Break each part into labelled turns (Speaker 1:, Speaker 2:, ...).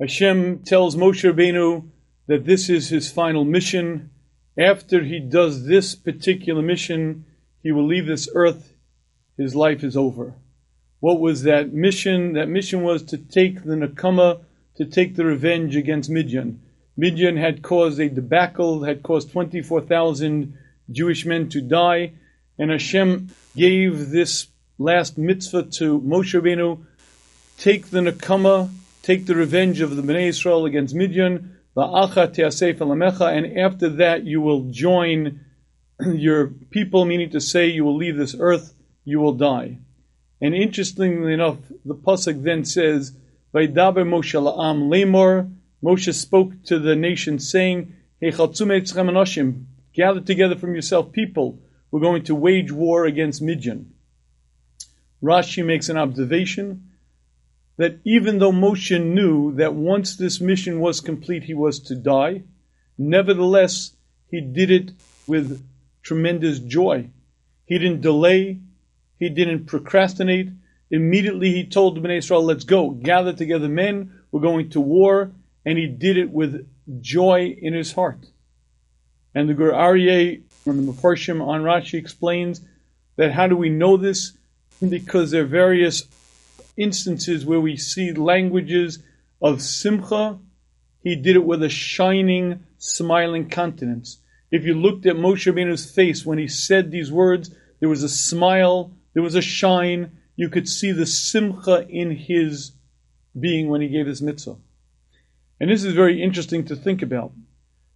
Speaker 1: Hashem tells Moshe Rabbeinu that this is his final mission. After he does this particular mission, he will leave this earth. His life is over. What was that mission? That mission was to take the Nakama, to take the revenge against Midian. Midian had caused a debacle, had caused 24,000 Jewish men to die, and Hashem gave this last mitzvah to Moshe Rabbeinu, take the Nakama, take the revenge of the Bnei Israel against Midian, and after that you will join your people, meaning to say you will leave this earth, you will die. And interestingly enough, the pasuk then says, "Vaydaber Moshe la'am lemor." Moshe spoke to the nation, saying, Gather together from yourself people. We're going to wage war against Midian. Rashi makes an observation that even though Moshe knew that once this mission was complete, he was to die, nevertheless, he did it with tremendous joy. He didn't delay, he didn't procrastinate. Immediately he told Bnei Israel, let's go, gather together men, we're going to war, and he did it with joy in his heart. And the Gur Aryeh from the Mefarshim on Rashi explains that how do we know this? Because there are various instances where we see languages of simcha. He did it with a shining, smiling countenance. If you looked at Moshe Rabbeinu's face when he said these words, there was a smile, there was a shine. You could see the simcha in his being when he gave his mitzvah. And this is very interesting to think about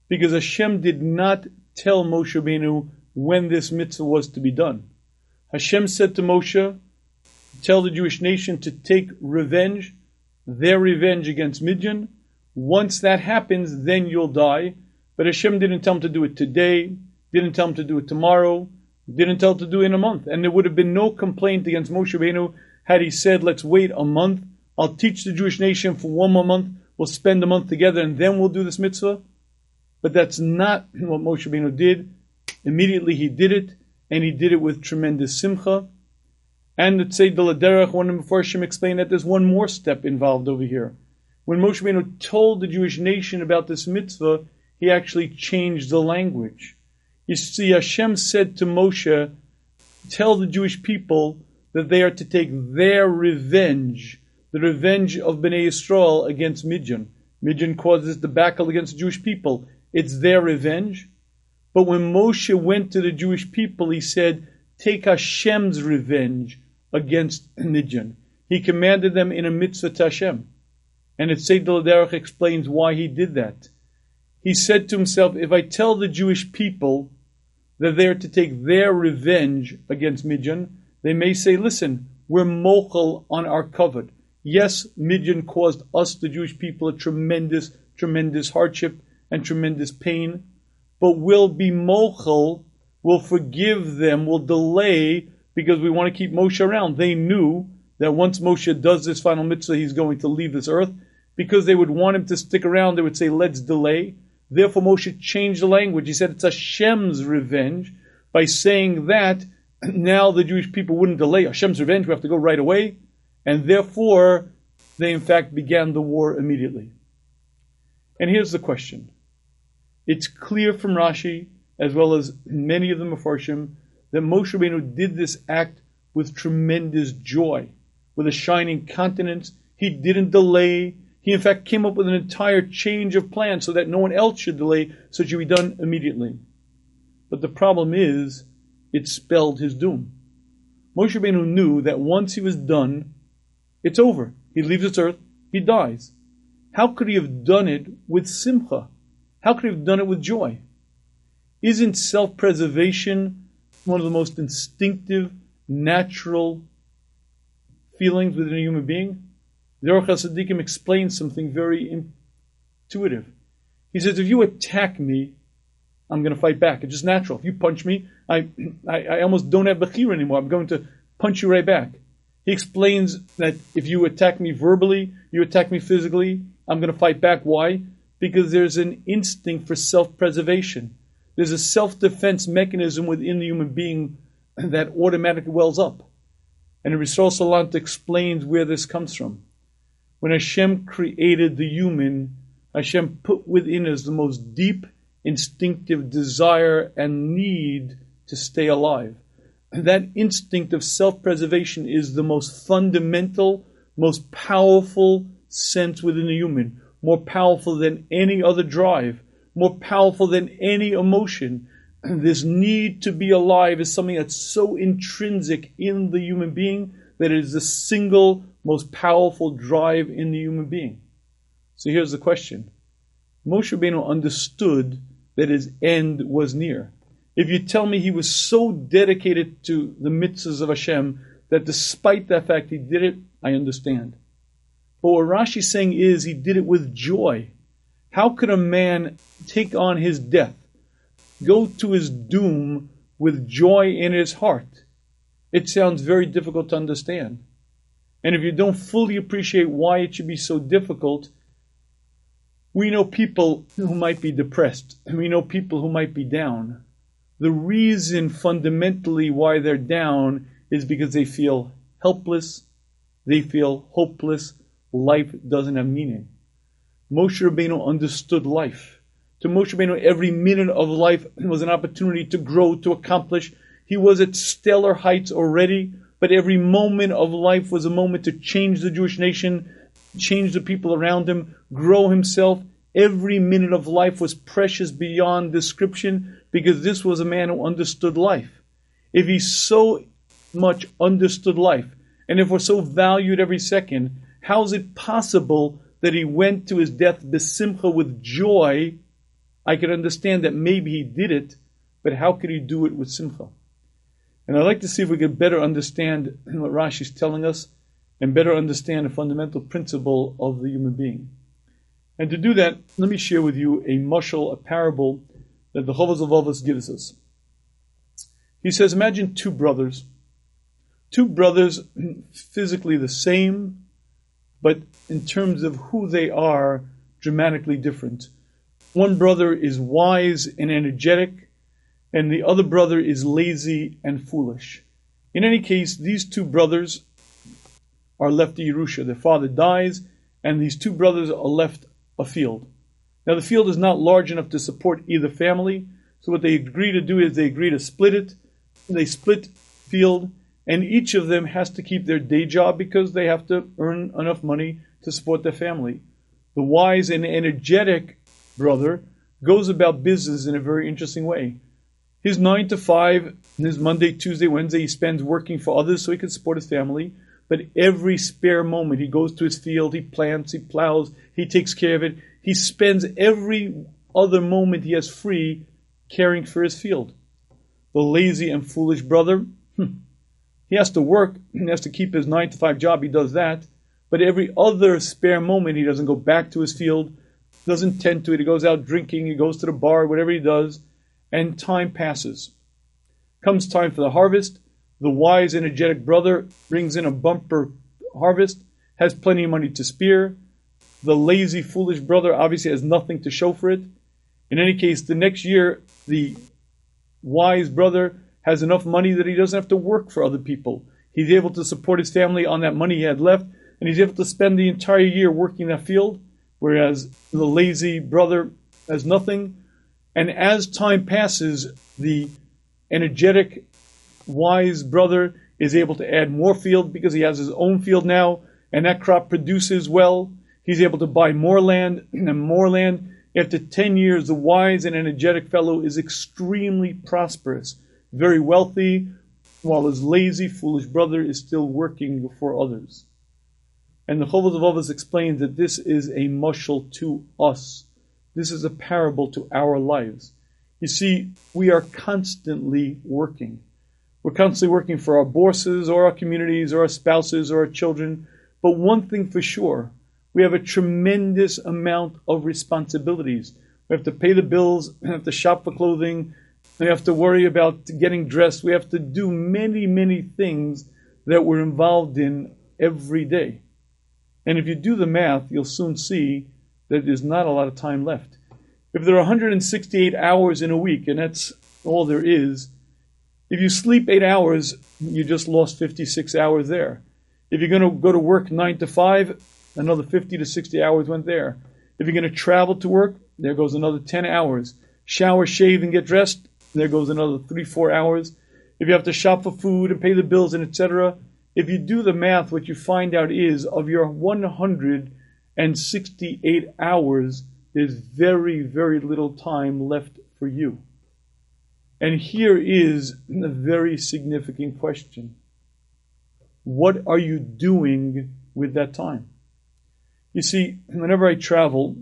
Speaker 1: because Hashem did not tell Moshe Rabbeinu when this mitzvah was to be done. Hashem said to Moshe, tell the Jewish nation to take revenge, their revenge against Midian. Once that happens, then you'll die. But Hashem didn't tell him to do it today, didn't tell him to do it tomorrow, didn't tell him to do it in a month. And there would have been no complaint against Moshe Rabbeinu had he said, let's wait a month. I'll teach the Jewish nation for one more month. We'll spend a month together and then we'll do this mitzvah. But that's not what Moshe Rabbeinu did. Immediately he did it, and he did it with tremendous simcha. And the Tzei Derech, one of the explained that there's one more step involved over here. When Moshe Rabbeinu told the Jewish nation about this mitzvah, he actually changed the language. You see, Hashem said to Moshe, tell the Jewish people that they are to take their revenge, the revenge of Bnei Yisrael against Midian. Midian causes the battle against the Jewish people. It's their revenge. But when Moshe went to the Jewish people, he said, take Hashem's revenge against Midian. He commanded them in a mitzvah to Hashem. And it Tzeida LaDerech explains why he did that. He said to himself, if I tell the Jewish people that they are to take their revenge against Midian, they may say, listen, we're mochel on our kavod. Yes, Midian caused us, the Jewish people, a tremendous, tremendous hardship and tremendous pain, but we'll be mochel, will forgive them, will delay because we want to keep Moshe around. They knew that once Moshe does this final mitzvah, he's going to leave this earth. Because they would want him to stick around, they would say, let's delay. Therefore, Moshe changed the language. He said it's Hashem's revenge. By saying that, now the Jewish people wouldn't delay Hashem's revenge. We have to go right away. And therefore, they in fact began the war immediately. And here's the question. It's clear from Rashi, as well as many of the Mefarshim, that Moshe Rabbeinu did this act with tremendous joy, with a shining countenance. He didn't delay. He, in fact, came up with an entire change of plan so that no one else should delay, so it should be done immediately. But the problem is, it spelled his doom. Moshe Rabbeinu knew that once he was done, it's over. He leaves this earth, he dies. How could he have done it with simcha? How could he have done it with joy? Isn't self preservation one of the most instinctive, natural feelings within a human being. The Orchos Tzaddikim explains something very intuitive. He says, if you attack me, I'm going to fight back. It's just natural. If you punch me, I, I, I almost don't have Bechir anymore. I'm going to punch you right back. He explains that if you attack me verbally, you attack me physically, I'm going to fight back. Why? Because there's an instinct for self preservation. There's a self defense mechanism within the human being that automatically wells up. And Rishon Salant explains where this comes from. When Hashem created the human, Hashem put within us the most deep instinctive desire and need to stay alive. And That instinct of self preservation is the most fundamental, most powerful sense within the human, more powerful than any other drive, more powerful than any emotion. This need to be alive is something that's so intrinsic in the human being that it is the single most powerful drive in the human being. So here's the question Moshe Rabbeinu understood that his end was near. If you tell me he was so dedicated to the mitzvahs of Hashem that despite that fact he did it, I understand. But what Rashi's saying is he did it with joy. How could a man take on his death, go to his doom with joy in his heart? It sounds very difficult to understand. And if you don't fully appreciate why it should be so difficult, we know people who might be depressed, we know people who might be down. The reason fundamentally why they're down is because they feel helpless, they feel hopeless, life doesn't have meaning. Moshe Rabbeinu understood life. To Moshe Rabbeinu, every minute of life was an opportunity to grow, to accomplish. He was at stellar heights already, but every moment of life was a moment to change the Jewish nation, change the people around him, grow himself. Every minute of life was precious beyond description because this was a man who understood life. If he so much understood life, and if we're so valued every second, how is it possible that he went to his death besimcha with joy? I could understand that maybe he did it, but how could he do it with simcha? And I'd like to see if we could better understand what Rashi is telling us and better understand the fundamental principle of the human being. And to do that, let me share with you a mushal, a parable that the Chovos HaLevavos gives us. He says, imagine two brothers, two brothers physically the same, but in terms of who they are, dramatically different. One brother is wise and energetic, and the other brother is lazy and foolish. In any case, these two brothers are left to Yerusha. Their father dies, and these two brothers are left a field. Now, the field is not large enough to support either family, so what they agree to do is they agree to split it. They split field, and each of them has to keep their day job because they have to earn enough money to support their family. The wise and energetic brother goes about business in a very interesting way. His nine to five, his Monday, Tuesday, Wednesday, he spends working for others so he can support his family. But every spare moment, he goes to his field, he plants, he plows, he takes care of it. He spends every other moment he has free caring for his field. The lazy and foolish brother, he has to work, he has to keep his nine to five job, he does that. But every other spare moment, he doesn't go back to his field, doesn't tend to it. He goes out drinking, he goes to the bar, whatever he does, and time passes. Comes time for the harvest. The wise, energetic brother brings in a bumper harvest, has plenty of money to spare. The lazy, foolish brother obviously has nothing to show for it. In any case, the next year, the wise brother has enough money that he doesn't have to work for other people. He's able to support his family on that money he had left, and he's able to spend the entire year working that field, whereas the lazy brother has nothing. And as time passes, the energetic wise brother is able to add more field because he has his own field now, and that crop produces well. He's able to buy more land and more land. After 10 years, the wise and energetic fellow is extremely prosperous, very wealthy, while his lazy, foolish brother is still working for others. And the Chovos HaLevavos explains that this is a mushal to us. This is a parable to our lives. You see, we are constantly working. We're constantly working for our bosses or our communities or our spouses or our children. But one thing for sure, we have a tremendous amount of responsibilities. We have to pay the bills, we have to shop for clothing, we have to worry about getting dressed, we have to do many, many things that we're involved in every day. And if you do the math, you'll soon see that there's not a lot of time left. If there are 168 hours in a week, and that's all there is, if you sleep eight hours, you just lost 56 hours there. If you're going to go to work nine to five, another 50 to 60 hours went there. If you're going to travel to work, there goes another 10 hours. Shower, shave, and get dressed, there goes another three, four hours. If you have to shop for food and pay the bills and etc., if you do the math, what you find out is of your 168 hours, there's very, very little time left for you. And here is a very significant question. What are you doing with that time? You see, whenever I travel,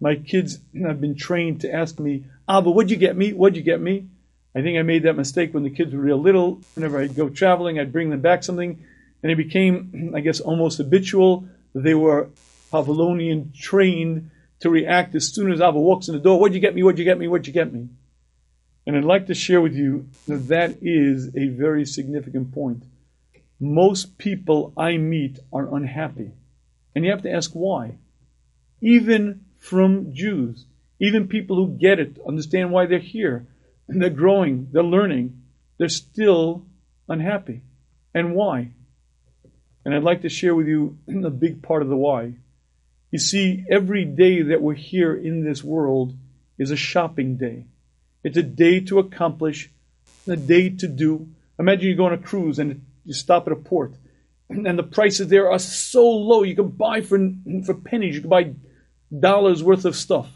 Speaker 1: my kids have been trained to ask me, Ah, but what'd you get me? What'd you get me? I think I made that mistake when the kids were real little. Whenever I'd go traveling, I'd bring them back something, and it became, I guess, almost habitual. They were Pavlovian trained to react as soon as Abba walks in the door. What'd you get me? What'd you get me? What'd you get me? And I'd like to share with you that that is a very significant point. Most people I meet are unhappy. And you have to ask why. Even from Jews, even people who get it, understand why they're here, and they're growing, they're learning, they're still unhappy. And why? And I'd like to share with you a big part of the why. You see, every day that we're here in this world is a shopping day. It's a day to accomplish, a day to do. Imagine you go on a cruise and you stop at a port, and the prices there are so low. You can buy for for pennies. You can buy dollars worth of stuff.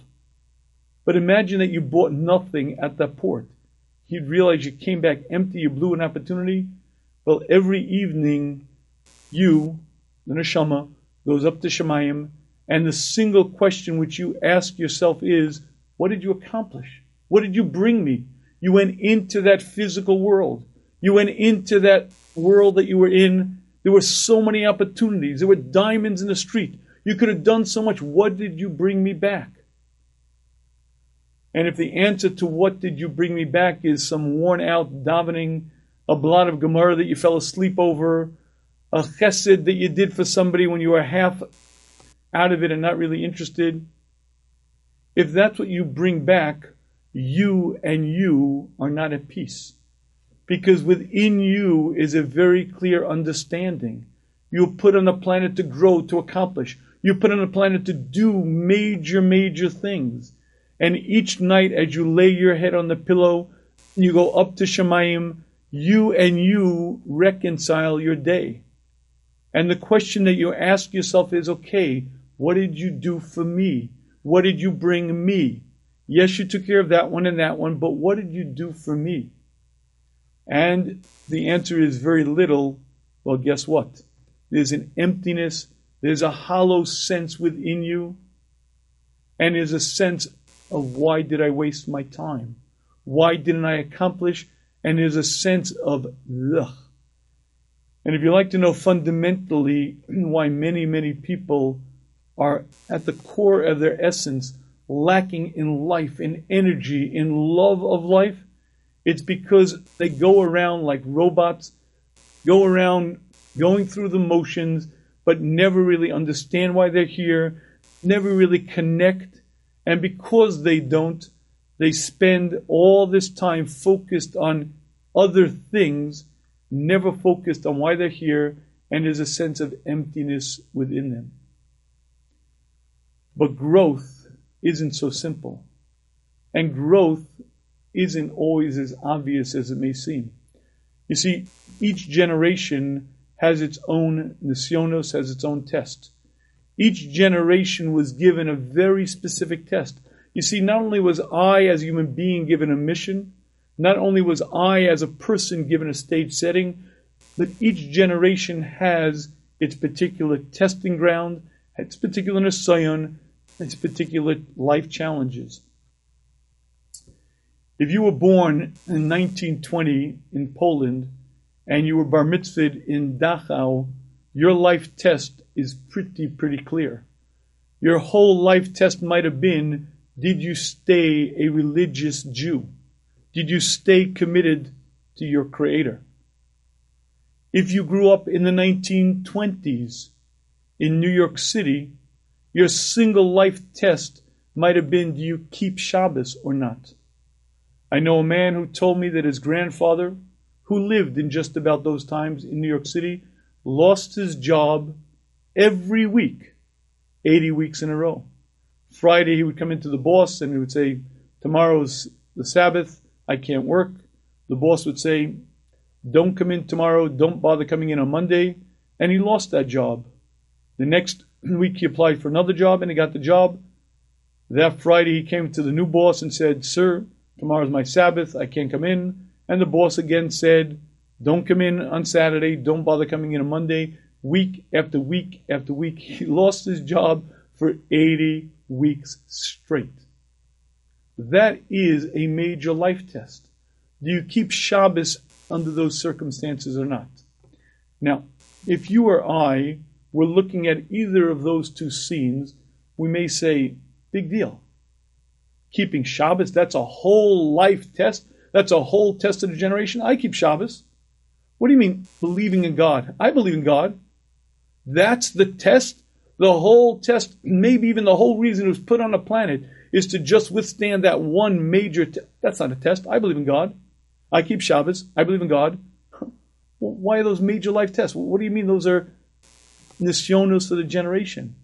Speaker 1: But imagine that you bought nothing at that port. You'd realize you came back empty. You blew an opportunity. Well, every evening, you, the neshama, goes up to Shamayim, and the single question which you ask yourself is, "What did you accomplish?" What did you bring me? You went into that physical world. You went into that world that you were in. There were so many opportunities. There were diamonds in the street. You could have done so much. What did you bring me back? And if the answer to what did you bring me back is some worn out davening, a blot of Gemara that you fell asleep over, a chesed that you did for somebody when you were half out of it and not really interested, if that's what you bring back, you and you are not at peace. Because within you is a very clear understanding. You're put on the planet to grow, to accomplish. You're put on the planet to do major, major things. And each night as you lay your head on the pillow, you go up to Shamayim, you and you reconcile your day. And the question that you ask yourself is, okay, what did you do for me? What did you bring me? Yes, you took care of that one and that one, but what did you do for me? And the answer is very little. Well, guess what? There's an emptiness, there's a hollow sense within you, and there's a sense of why did I waste my time? Why didn't I accomplish? And there's a sense of ugh. And if you like to know fundamentally why many, many people are at the core of their essence lacking in life, in energy, in love of life, it's because they go around like robots, go around going through the motions, but never really understand why they're here, never really connect. And because they don't, they spend all this time focused on other things, never focused on why they're here, and there's a sense of emptiness within them. But growth isn't so simple. And growth isn't always as obvious as it may seem. You see, each generation has its own nisyonos, has its own test. Each generation was given a very specific test. You see, not only was I as a human being given a mission, not only was I as a person given a stage setting, but each generation has its particular testing ground, its particular nisayon, its particular life challenges. If you were born in 1920 in Poland and you were bar mitzvahed in Dachau, your life test is pretty, pretty clear. Your whole life test might have been, did you stay a religious Jew? Did you stay committed to your Creator? If you grew up in the 1920s in New York City, your single life test might have been do you keep Shabbos or not? I know a man who told me that his grandfather, who lived in just about those times in New York City, lost his job every week 80 weeks in a row. Friday, he would come into the boss and he would say, Tomorrow's the Sabbath, I can't work. The boss would say, Don't come in tomorrow, don't bother coming in on Monday. And he lost that job. The next week, he applied for another job and he got the job. That Friday, he came to the new boss and said, Sir, tomorrow's my Sabbath, I can't come in. And the boss again said, Don't come in on Saturday, don't bother coming in on Monday. Week after week after week, he lost his job for 80 weeks straight. That is a major life test. Do you keep Shabbos under those circumstances or not? Now, if you or I were looking at either of those two scenes, we may say, big deal. Keeping Shabbos, that's a whole life test. That's a whole test of the generation. I keep Shabbos. What do you mean believing in God? I believe in God. That's the test. The whole test, maybe even the whole reason it was put on the planet is to just withstand that one major test. That's not a test. I believe in God. I keep Shabbos. I believe in God. Why are those major life tests? What do you mean those are nisyonos of the generation?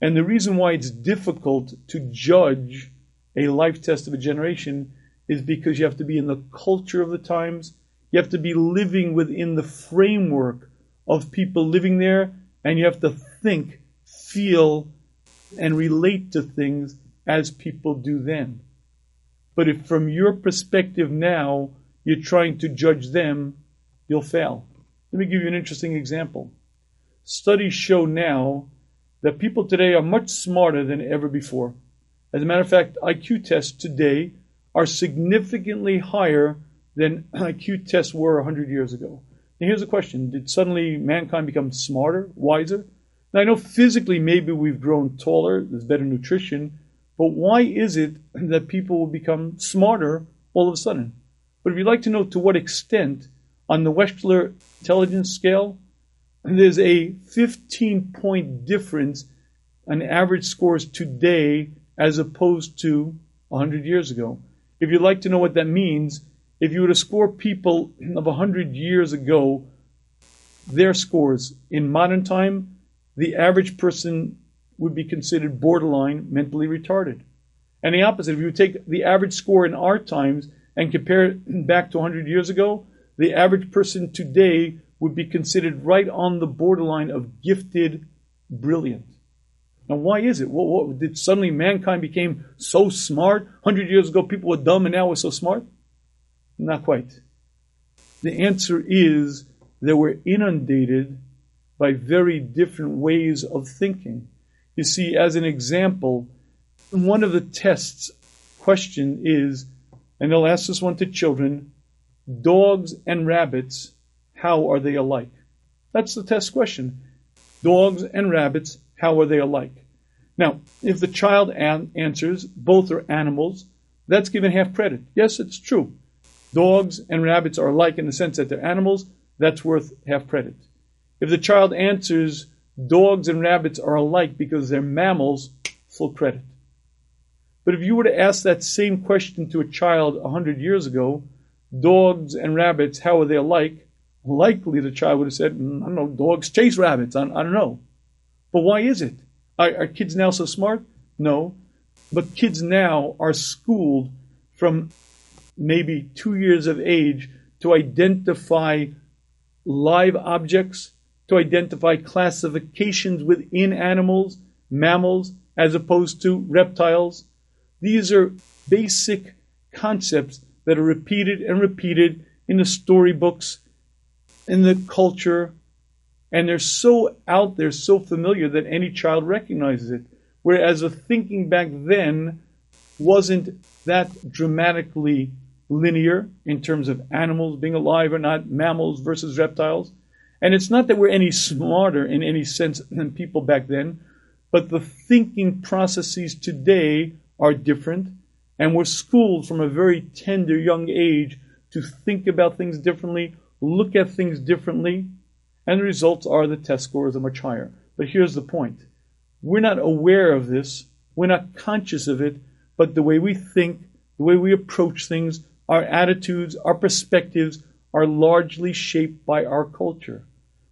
Speaker 1: And the reason why it's difficult to judge a life test of a generation is because you have to be in the culture of the times. You have to be living within the framework of people living there, and you have to think, feel, and relate to things as people do then. But if from your perspective now you're trying to judge them, you'll fail. Let me give you an interesting example. Studies show now that people today are much smarter than ever before. As a matter of fact, IQ tests today are significantly higher than IQ tests were 100 years ago. Now, here's the question Did suddenly mankind become smarter, wiser? Now, I know physically maybe we've grown taller, there's better nutrition, but why is it that people will become smarter all of a sudden? But if you'd like to know to what extent, on the Wechsler intelligence scale, there's a 15 point difference on average scores today as opposed to 100 years ago. If you'd like to know what that means, if you were to score people of 100 years ago, their scores in modern time, the average person would be considered borderline mentally retarded. And the opposite, if you take the average score in our times and compare it back to 100 years ago, the average person today would be considered right on the borderline of gifted, brilliant. Now, why is it? What, what, did suddenly mankind became so smart? 100 years ago, people were dumb and now we're so smart? Not quite. The answer is that we're inundated by very different ways of thinking. You see, as an example, one of the tests question is, and they'll ask this one to children, dogs and rabbits, how are they alike? That's the test question. Dogs and rabbits, how are they alike? Now, if the child an- answers both are animals, that's given half credit. Yes, it's true. Dogs and rabbits are alike in the sense that they're animals, that's worth half credit. If the child answers dogs and rabbits are alike because they're mammals, full credit. But if you were to ask that same question to a child a hundred years ago, dogs and rabbits, how are they alike? Likely the child would have said, mm, I don't know, dogs chase rabbits. I, I don't know. But why is it? Are, are kids now so smart? No. But kids now are schooled from maybe two years of age to identify live objects to identify classifications within animals, mammals, as opposed to reptiles. These are basic concepts that are repeated and repeated in the storybooks, in the culture, and they're so out there, so familiar that any child recognizes it. Whereas the thinking back then wasn't that dramatically linear in terms of animals being alive or not, mammals versus reptiles. And it's not that we're any smarter in any sense than people back then, but the thinking processes today are different, and we're schooled from a very tender young age to think about things differently, look at things differently, and the results are the test scores are much higher. But here's the point we're not aware of this, we're not conscious of it, but the way we think, the way we approach things, our attitudes, our perspectives are largely shaped by our culture.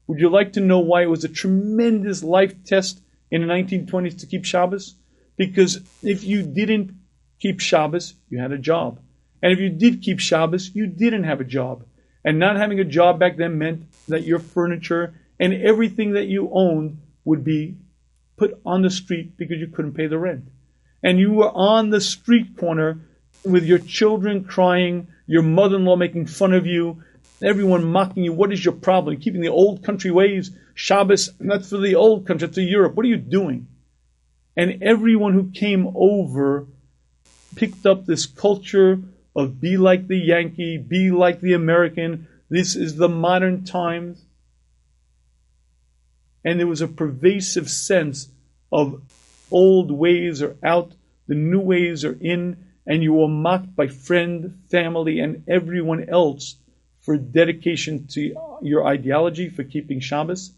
Speaker 1: Would you like to know why it was a tremendous life test in the 1920s to keep Shabbos? Because if you didn't keep Shabbos, you had a job. And if you did keep Shabbos, you didn't have a job. And not having a job back then meant that your furniture and everything that you owned would be put on the street because you couldn't pay the rent. And you were on the street corner with your children crying, your mother in law making fun of you, everyone mocking you. What is your problem? Keeping the old country ways, Shabbos, that's for the old country, that's for Europe. What are you doing? And everyone who came over picked up this culture of be like the Yankee, be like the American. This is the modern times. And there was a pervasive sense of old ways are out, the new ways are in, and you were mocked by friend, family, and everyone else for dedication to your ideology, for keeping Shabbos.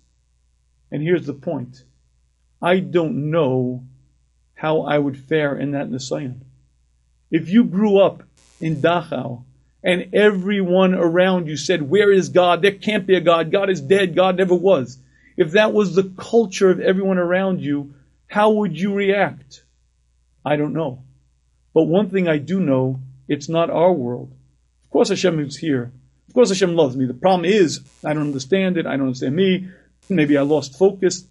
Speaker 1: And here's the point I don't know how I would fare in that Nisayon. If you grew up in Dachau and everyone around you said, Where is God? There can't be a God. God is dead. God never was. If that was the culture of everyone around you, how would you react? I don't know. But one thing I do know, it's not our world. Of course Hashem is here. Of course Hashem loves me. The problem is, I don't understand it. I don't understand me. Maybe I lost focus.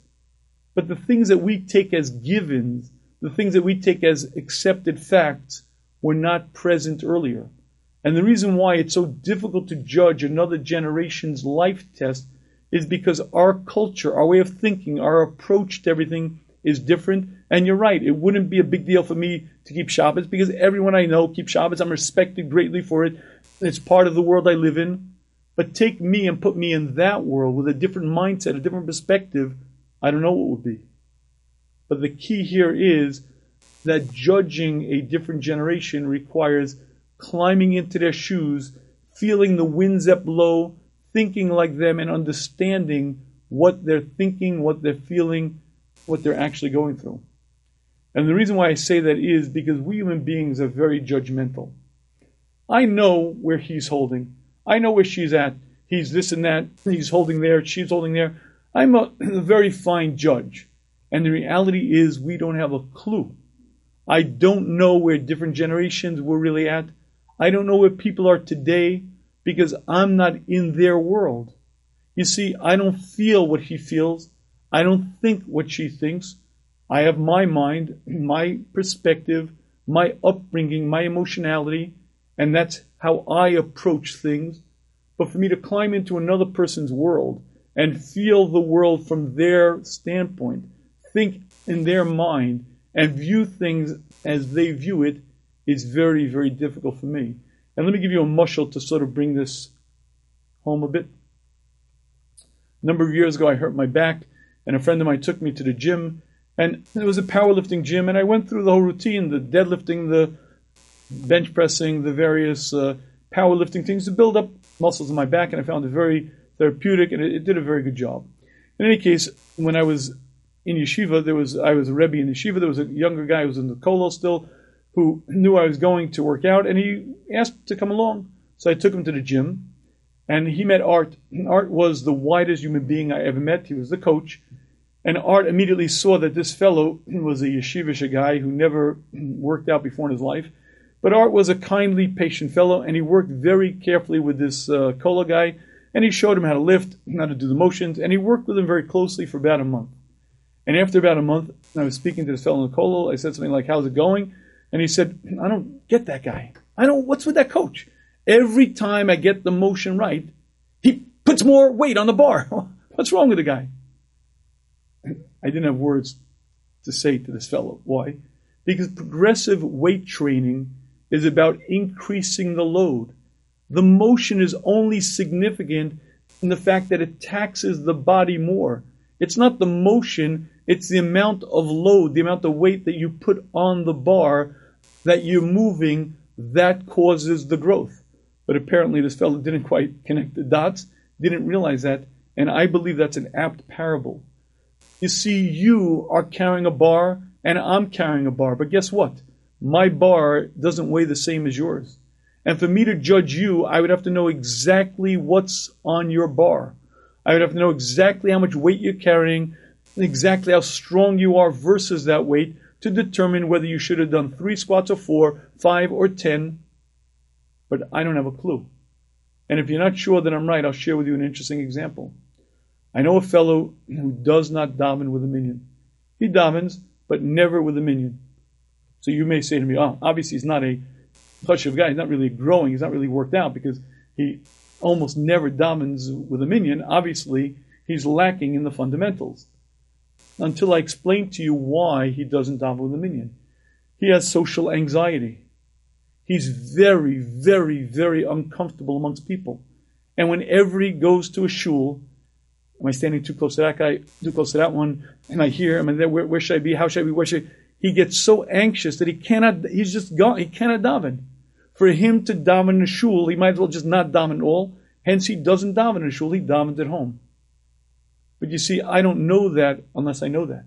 Speaker 1: But the things that we take as givens, the things that we take as accepted facts, were not present earlier. And the reason why it's so difficult to judge another generation's life test is because our culture, our way of thinking, our approach to everything is different. And you're right, it wouldn't be a big deal for me to keep Shabbos because everyone I know keeps Shabbos. I'm respected greatly for it. It's part of the world I live in. But take me and put me in that world with a different mindset, a different perspective. I don't know what would be. But the key here is that judging a different generation requires climbing into their shoes, feeling the winds that blow, thinking like them, and understanding what they're thinking, what they're feeling, what they're actually going through. And the reason why I say that is because we human beings are very judgmental. I know where he's holding. I know where she's at. He's this and that. He's holding there. She's holding there. I'm a, a very fine judge. And the reality is, we don't have a clue I don't know where different generations were really at. I don't know where people are today because I'm not in their world. You see, I don't feel what he feels. I don't think what she thinks. I have my mind, my perspective, my upbringing, my emotionality, and that's how I approach things. But for me to climb into another person's world and feel the world from their standpoint, think in their mind, and view things as they view it is very, very difficult for me. And let me give you a mushal to sort of bring this home a bit. A number of years ago, I hurt my back, and a friend of mine took me to the gym, and it was a powerlifting gym, and I went through the whole routine the deadlifting, the bench pressing, the various uh, powerlifting things to build up muscles in my back, and I found it very therapeutic, and it, it did a very good job. In any case, when I was in yeshiva, there was I was a rebbe in yeshiva. There was a younger guy who was in the kollel still, who knew I was going to work out, and he asked to come along. So I took him to the gym, and he met Art. Art was the widest human being I ever met. He was the coach, and Art immediately saw that this fellow was a yeshivish guy who never worked out before in his life. But Art was a kindly, patient fellow, and he worked very carefully with this uh, kollel guy, and he showed him how to lift, how to do the motions, and he worked with him very closely for about a month. And after about a month, I was speaking to this fellow in kollel. I said something like, "How's it going?" And he said, "I don't get that guy. I don't. What's with that coach? Every time I get the motion right, he puts more weight on the bar. What's wrong with the guy?" I didn't have words to say to this fellow. Why? Because progressive weight training is about increasing the load. The motion is only significant in the fact that it taxes the body more. It's not the motion, it's the amount of load, the amount of weight that you put on the bar that you're moving that causes the growth. But apparently, this fellow didn't quite connect the dots, didn't realize that, and I believe that's an apt parable. You see, you are carrying a bar, and I'm carrying a bar, but guess what? My bar doesn't weigh the same as yours. And for me to judge you, I would have to know exactly what's on your bar. I would have to know exactly how much weight you're carrying, exactly how strong you are versus that weight to determine whether you should have done three squats or four, five or ten. But I don't have a clue. And if you're not sure that I'm right, I'll share with you an interesting example. I know a fellow who does not daven with a minyan. He davens, but never with a minyan. So you may say to me, oh, obviously he's not a touch of guy. He's not really growing. He's not really worked out because he almost never davens with a minyan. Obviously, he's lacking in the fundamentals until I explain to you why he doesn't daven with a minyan. He has social anxiety. He's very, very, very uncomfortable amongst people. And whenever he goes to a shul, am I standing too close to that guy, too close to that one? Am I here? Am I there? Where, where should I be? How should I be? Where should I? He gets so anxious that he cannot, he's just gone, he cannot daven. For him to daven in shul, he might as well just not daven at all. Hence, he doesn't daven in shul, he davens at home. But you see, I don't know that unless I know that.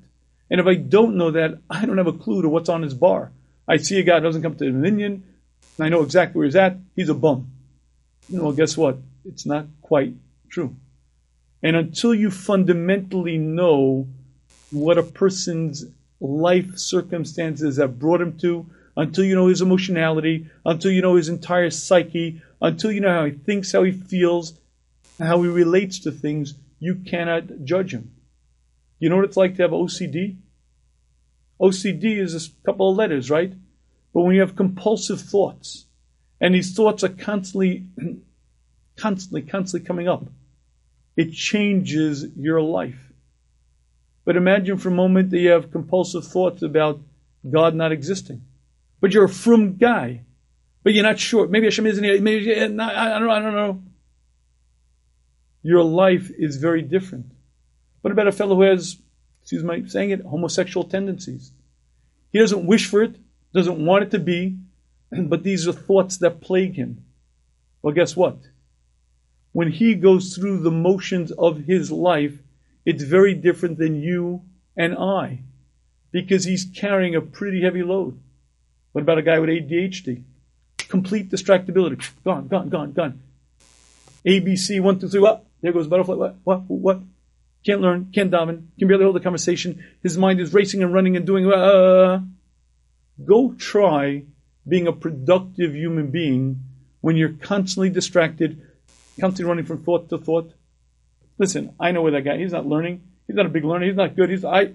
Speaker 1: And if I don't know that, I don't have a clue to what's on his bar. I see a guy doesn't come to the minyan, and I know exactly where he's at. He's a bum. Well, guess what? It's not quite true. And until you fundamentally know what a person's life circumstances have brought him to, until you know his emotionality, until you know his entire psyche, until you know how he thinks, how he feels, how he relates to things, you cannot judge him. You know what it's like to have OCD? OCD is a couple of letters, right? But when you have compulsive thoughts, and these thoughts are constantly, constantly, constantly coming up, it changes your life. But imagine for a moment that you have compulsive thoughts about God not existing. But you're a frum guy. But you're not sure. Maybe Hashem isn't here. Maybe eh, I don't, know. I don't know your life is very different. What about a fellow who has, excuse me saying it, homosexual tendencies? He doesn't wish for it, doesn't want it to be, but these are thoughts that plague him. Well, guess what? When he goes through the motions of his life, it's very different than you and I, because he's carrying a pretty heavy load. What about a guy with ADHD? Complete distractibility. Gone, gone, gone, gone. ABC, one, two, three, what? There goes butterfly. What? What? What? Can't learn. Can't daven. Can barely hold a conversation. His mind is racing and running and doing. Uh, go try being a productive human being when you're constantly distracted, constantly running from thought to thought. Listen, I know where that guy. He's not learning. He's not a big learner. He's not good. He's I.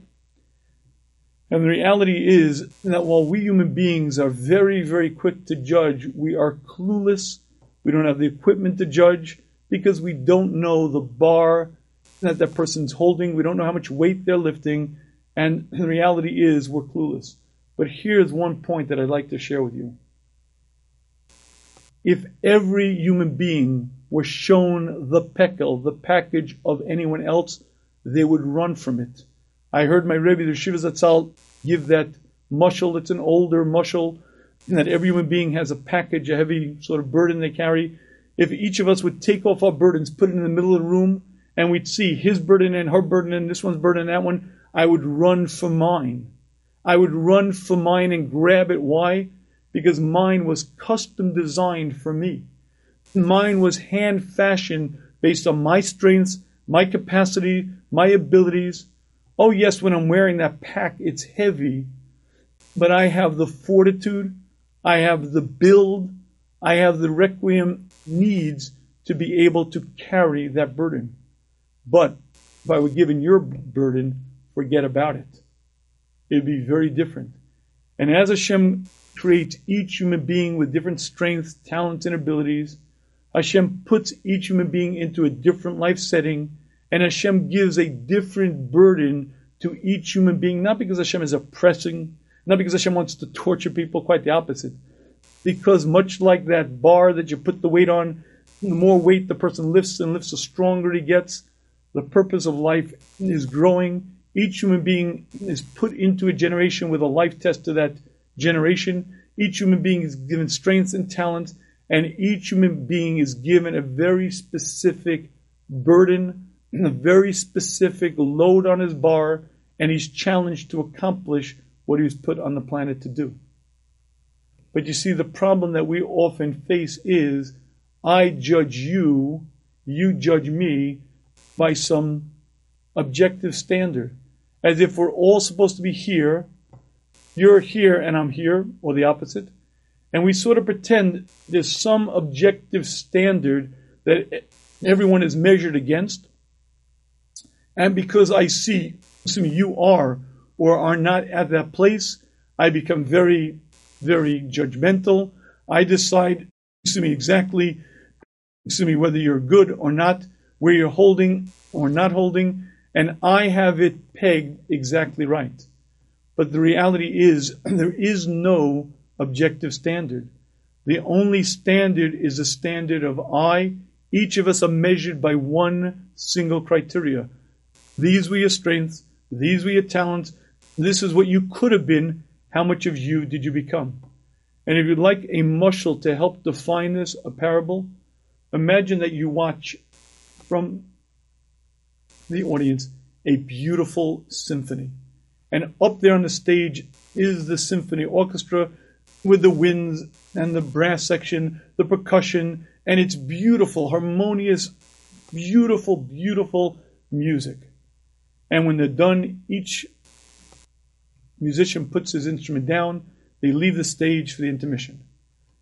Speaker 1: And the reality is that while we human beings are very, very quick to judge, we are clueless. We don't have the equipment to judge because we don't know the bar that that person's holding. We don't know how much weight they're lifting. And the reality is we're clueless. But here's one point that I'd like to share with you. If every human being were shown the pekel, the package of anyone else, they would run from it. I heard my Rebbe, the Shiva Zatzal, give that mushal. It's an older mushal, that every human being has a package, a heavy sort of burden they carry if each of us would take off our burdens, put it in the middle of the room, and we'd see his burden and her burden and this one's burden and that one, I would run for mine. I would run for mine and grab it. Why? Because mine was custom designed for me. Mine was hand fashioned based on my strengths, my capacity, my abilities. Oh, yes, when I'm wearing that pack, it's heavy, but I have the fortitude, I have the build, I have the requiem needs to be able to carry that burden. But if I were given your burden, forget about it. It'd be very different. And as Hashem creates each human being with different strengths, talents, and abilities, Hashem puts each human being into a different life setting, and Hashem gives a different burden to each human being, not because Hashem is oppressing, not because Hashem wants to torture people, quite the opposite because much like that bar that you put the weight on, the more weight the person lifts and lifts, the stronger he gets. The purpose of life is growing. Each human being is put into a generation with a life test to that generation. Each human being is given strengths and talents, and each human being is given a very specific burden, a very specific load on his bar, and he's challenged to accomplish what he was put on the planet to do. But you see, the problem that we often face is I judge you, you judge me by some objective standard. as if we're all supposed to be here. You're here and I'm here, or the opposite. And we sort of pretend there's some objective standard that everyone is measured against. And because I see, assuming you are or are not at that place, I become very, very judgmental. I decide, excuse me, exactly, excuse me, whether you're good or not, where you're holding or not holding, and I have it pegged exactly right. But the reality is, there is no objective standard. The only standard is a standard of I. Each of us are measured by one single criteria. These were your strengths, these were your talents, this is what you could have been, how much of you did you become? And if you'd like a mushal to help define this, a parable, imagine that you watch from the audience a beautiful symphony. And up there on the stage is the symphony orchestra with the winds and the brass section, the percussion, and it's beautiful, harmonious, beautiful, beautiful music. And when they're done, each musician puts his instrument down, they leave the stage for the intermission.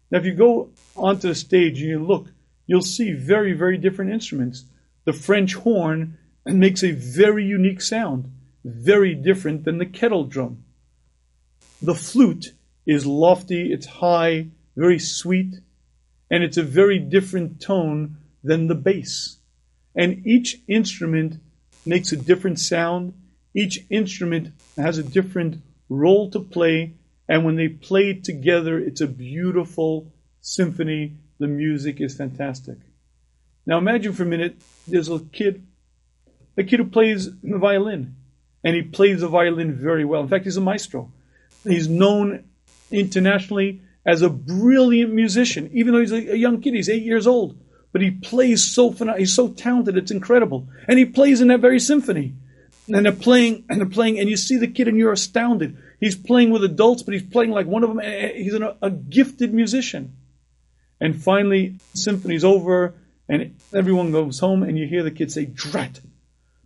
Speaker 1: Now, if you go onto the stage and you look, you'll see very, very different instruments. The French horn makes a very unique sound, very different than the kettle drum. The flute is lofty, it's high, very sweet, and it's a very different tone than the bass. And each instrument makes a different sound. Each instrument has a different role to play, and when they play together, it's a beautiful symphony. The music is fantastic. Now imagine for a minute there's a kid, a kid who plays the violin, and he plays the violin very well. In fact, he's a maestro. He's known internationally as a brilliant musician, even though he's a, young kid, he's eight years old. But he plays so he's so talented, it's incredible. And he plays in that very symphony. And they're playing, and they're playing, and you see the kid, and you're astounded. He's playing with adults, but he's playing like one of them. Eh, eh, he's an, a gifted musician. And finally, symphony's over, and everyone goes home, and you hear the kid say, "Drat!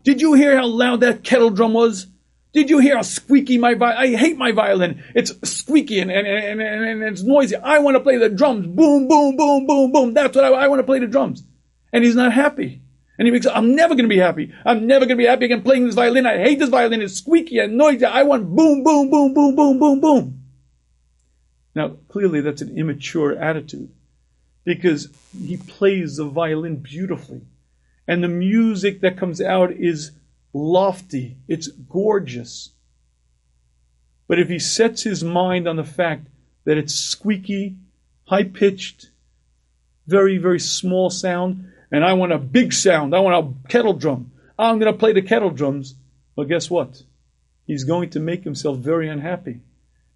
Speaker 1: Did you hear how loud that kettle drum was? Did you hear how squeaky my violin? I hate my violin. It's squeaky and, and, and, and, it's noisy. I want to play the drums. Boom, boom, boom, boom, boom. That's what I, I want to play the drums. And he's not happy. And he makes, I'm never going to be happy. I'm never going to be happy again playing this violin. I hate this violin. It's squeaky and noisy. I want boom, boom, boom, boom, boom, boom, boom. Now, clearly that's an immature attitude because he plays the violin beautifully. And the music that comes out is lofty, it's gorgeous. But if he sets his mind on the fact that it's squeaky, high pitched, very, very small sound, and I want a big sound, I want a kettle drum, I'm going to play the kettle drums, well, guess what? He's going to make himself very unhappy.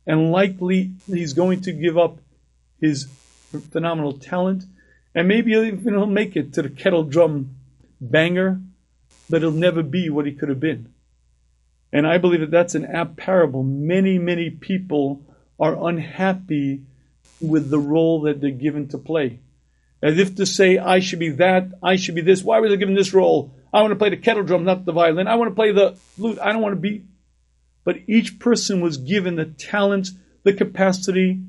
Speaker 1: And likely he's going to give up his phenomenal talent, and maybe even he'll make it to the kettle drum banger but he'll never be what he could have been. And I believe that that's an apt parable. Many, many people are unhappy with the role that they're given to play. As if to say, I should be that, I should be this. Why was I given this role? I want to play the kettle drum, not the violin. I want to play the flute. I don't want to be. But each person was given the talent, the capacity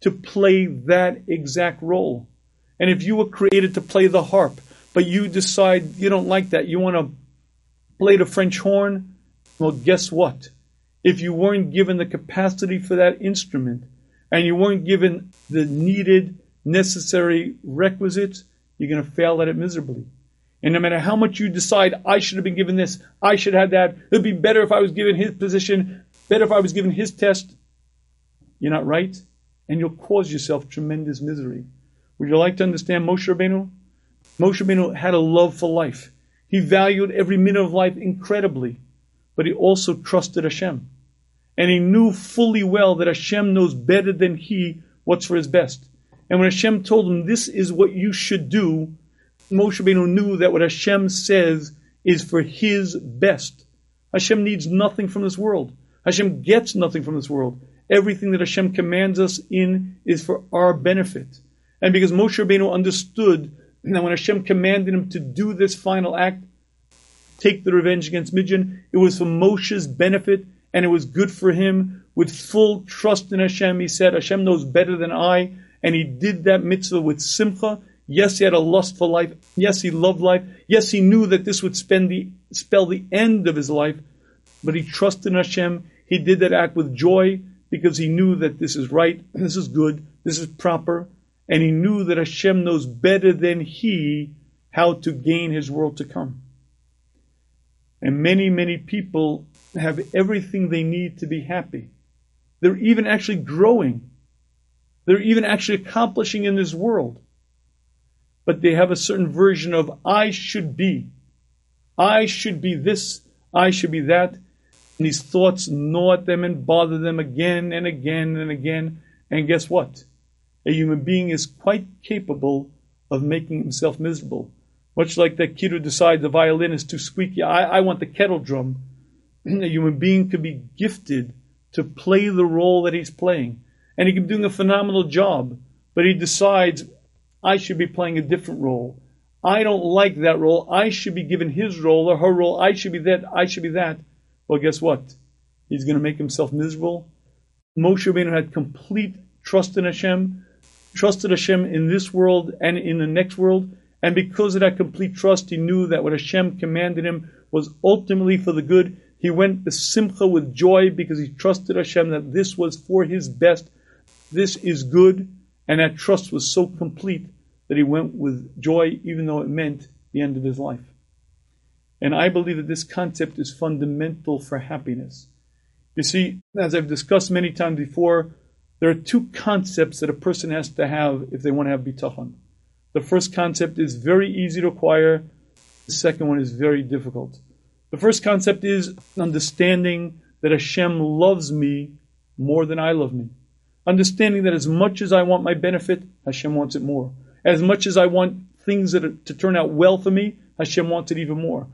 Speaker 1: to play that exact role. And if you were created to play the harp, but you decide you don't like that, you want to play the French horn, well, guess what? If you weren't given the capacity for that instrument and you weren't given the needed, necessary requisites, you're going to fail at it miserably. And no matter how much you decide, I should have been given this, I should have had that, it'd be better if I was given his position, better if I was given his test, you're not right, and you'll cause yourself tremendous misery. Would you like to understand Moshe Rabbeinu? Moshe Rabbeinu had a love for life. He valued every minute of life incredibly, but he also trusted Hashem. And he knew fully well that Hashem knows better than he what's for his best. And when Hashem told him, this is what you should do, Moshe Rabbeinu knew that what Hashem says is for his best. Hashem needs nothing from this world. Hashem gets nothing from this world. Everything that Hashem commands us in is for our benefit. And because Moshe Rabbeinu understood now, when Hashem commanded him to do this final act, take the revenge against Midian. It was for Moshe's benefit and it was good for him. With full trust in Hashem, he said, Hashem knows better than I. And he did that mitzvah with simcha. Yes, he had a lust for life. Yes, he loved life. Yes, he knew that this would the, spell the end of his life. But he trusted in Hashem. He did that act with joy because he knew that this is right, this is good, this is proper. And he knew that Hashem knows better than he how to gain his world to come. And many, many people have everything they need to be happy. They're even actually growing. They're even actually accomplishing in this world. But they have a certain version of I should be. I should be this. I should be that. And these thoughts gnaw at them and bother them again and again and again. And guess what? A human being is quite capable of making himself miserable. Much like that kid who decides the violin is too squeaky. I, I want the kettle drum. a human being could be gifted to play the role that he's playing. And he can be doing a phenomenal job, but he decides, I should be playing a different role. I don't like that role. I should be given his role or her role. I should be that. I should be that. Well, guess what? He's going to make himself miserable. Moshe Rabbeinu had complete trust in Hashem, trusted Hashem in this world and in the next world. And because of that complete trust, he knew that what Hashem commanded him was ultimately for the good. He went the simcha with joy because he trusted Hashem that this was for his best. This is good. And that trust was so complete that he went with joy, even though it meant the end of his life. And I believe that this concept is fundamental for happiness. You see, as I've discussed many times before, there are two concepts that a person has to have if they want to have bitachon. The first concept is very easy to acquire. The second one is very difficult. The first concept is understanding that Hashem loves me more than I love me. Understanding that as much as I want my benefit, Hashem wants it more. As much as I want things that are, to turn out well for me, Hashem wants it even more.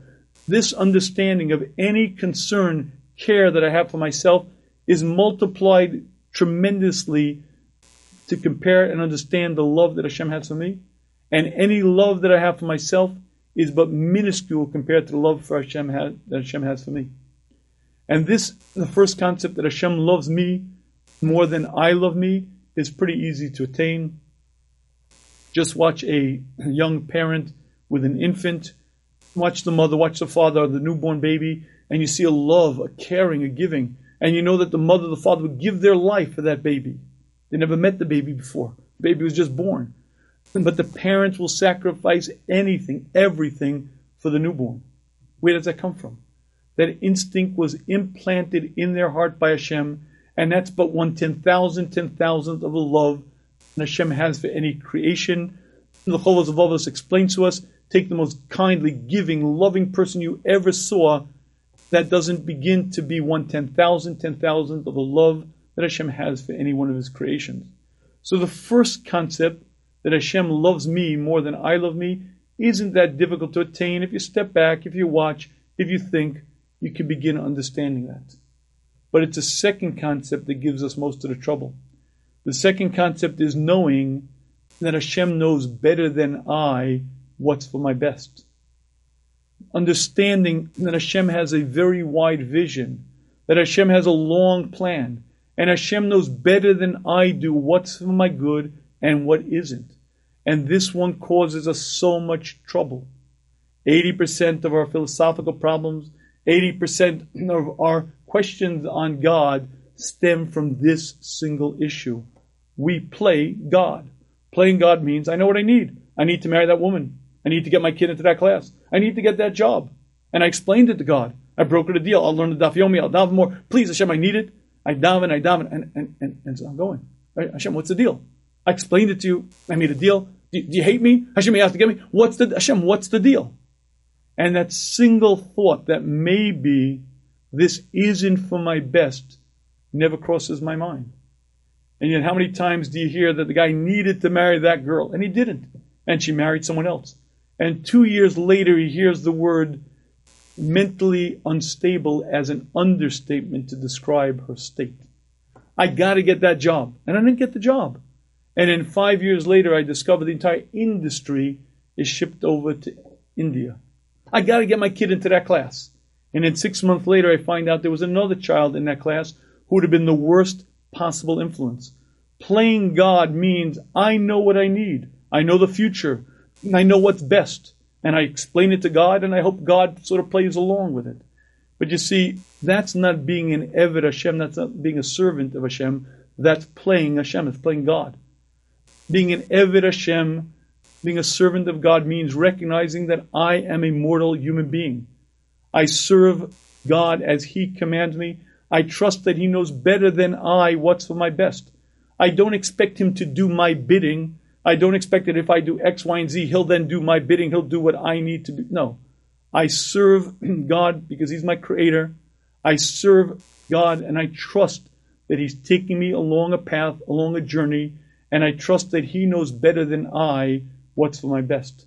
Speaker 1: This understanding of any concern, care that I have for myself is multiplied tremendously to compare and understand the love that Hashem has for me. And any love that I have for myself is but minuscule compared to the love for Hashem has, that Hashem has for me. And this, the first concept that Hashem loves me more than I love me, is pretty easy to attain. Just watch a young parent with an infant, watch the mother, watch the father, the newborn baby, and you see a love, a caring, a giving. And you know that the mother, the father would give their life for that baby. They never met the baby before. The baby was just born. But the parents will sacrifice anything, everything for the newborn. Where does that come from? That instinct was implanted in their heart by Hashem, and that's but one ten thousand, ten thousandth of the love that Hashem has for any creation. The Chovos HaLevavos explains to us, take the most kindly, giving, loving person you ever saw, that doesn't begin to be one ten thousand, ten thousandth of the love that Hashem has for any one of his creations. So the first concept that Hashem loves me more than I love me isn't that difficult to attain. If you step back, if you watch, if you think, you can begin understanding that. But it's a second concept that gives us most of the trouble. The second concept is knowing that Hashem knows better than I what's for my best. Understanding that Hashem has a very wide vision, that Hashem has a long plan, and Hashem knows better than I do what's for my good and what isn't. And this one causes us so much trouble. 80% of our philosophical problems, 80% of our questions on God stem from this single issue. We play God. Playing God means I know what I need. I need to marry that woman. I need to get my kid into that class. I need to get that job. And I explained it to God. I brokered a deal. I'll learn the daf yomi. I'll daven more. Please, Hashem, I need it. I daven, I daven, and, and, and, and so I'm going. Right? Hashem, what's the deal? I explained it to you. I made a deal. Do, do you hate me? Hashem, you have to get me. What's the Hashem? What's the deal? And that single thought that maybe this isn't for my best never crosses my mind. And yet, how many times do you hear that the guy needed to marry that girl and he didn't, and she married someone else? And two years later, he hears the word mentally unstable as an understatement to describe her state. I got to get that job, and I didn't get the job. And then five years later, I discovered the entire industry is shipped over to India. I got to get my kid into that class. And then six months later, I find out there was another child in that class who would have been the worst possible influence. Playing God means I know what I need. I know the future. I know what's best. And I explain it to God, and I hope God sort of plays along with it. But you see, that's not being an Eved Hashem, that's not being a servant of Hashem, that's playing Hashem, it's playing God. Being an Eved Hashem, being a servant of God means recognizing that I am a mortal human being. I serve God as He commands me. I trust that He knows better than I what's for my best. I don't expect Him to do my bidding. I don't expect that if I do X, Y, and Z, He'll then do my bidding. He'll do what I need to do. No. I serve God because He's my creator. I serve God and I trust that He's taking me along a path, along a journey, and I trust that He knows better than I what's for my best.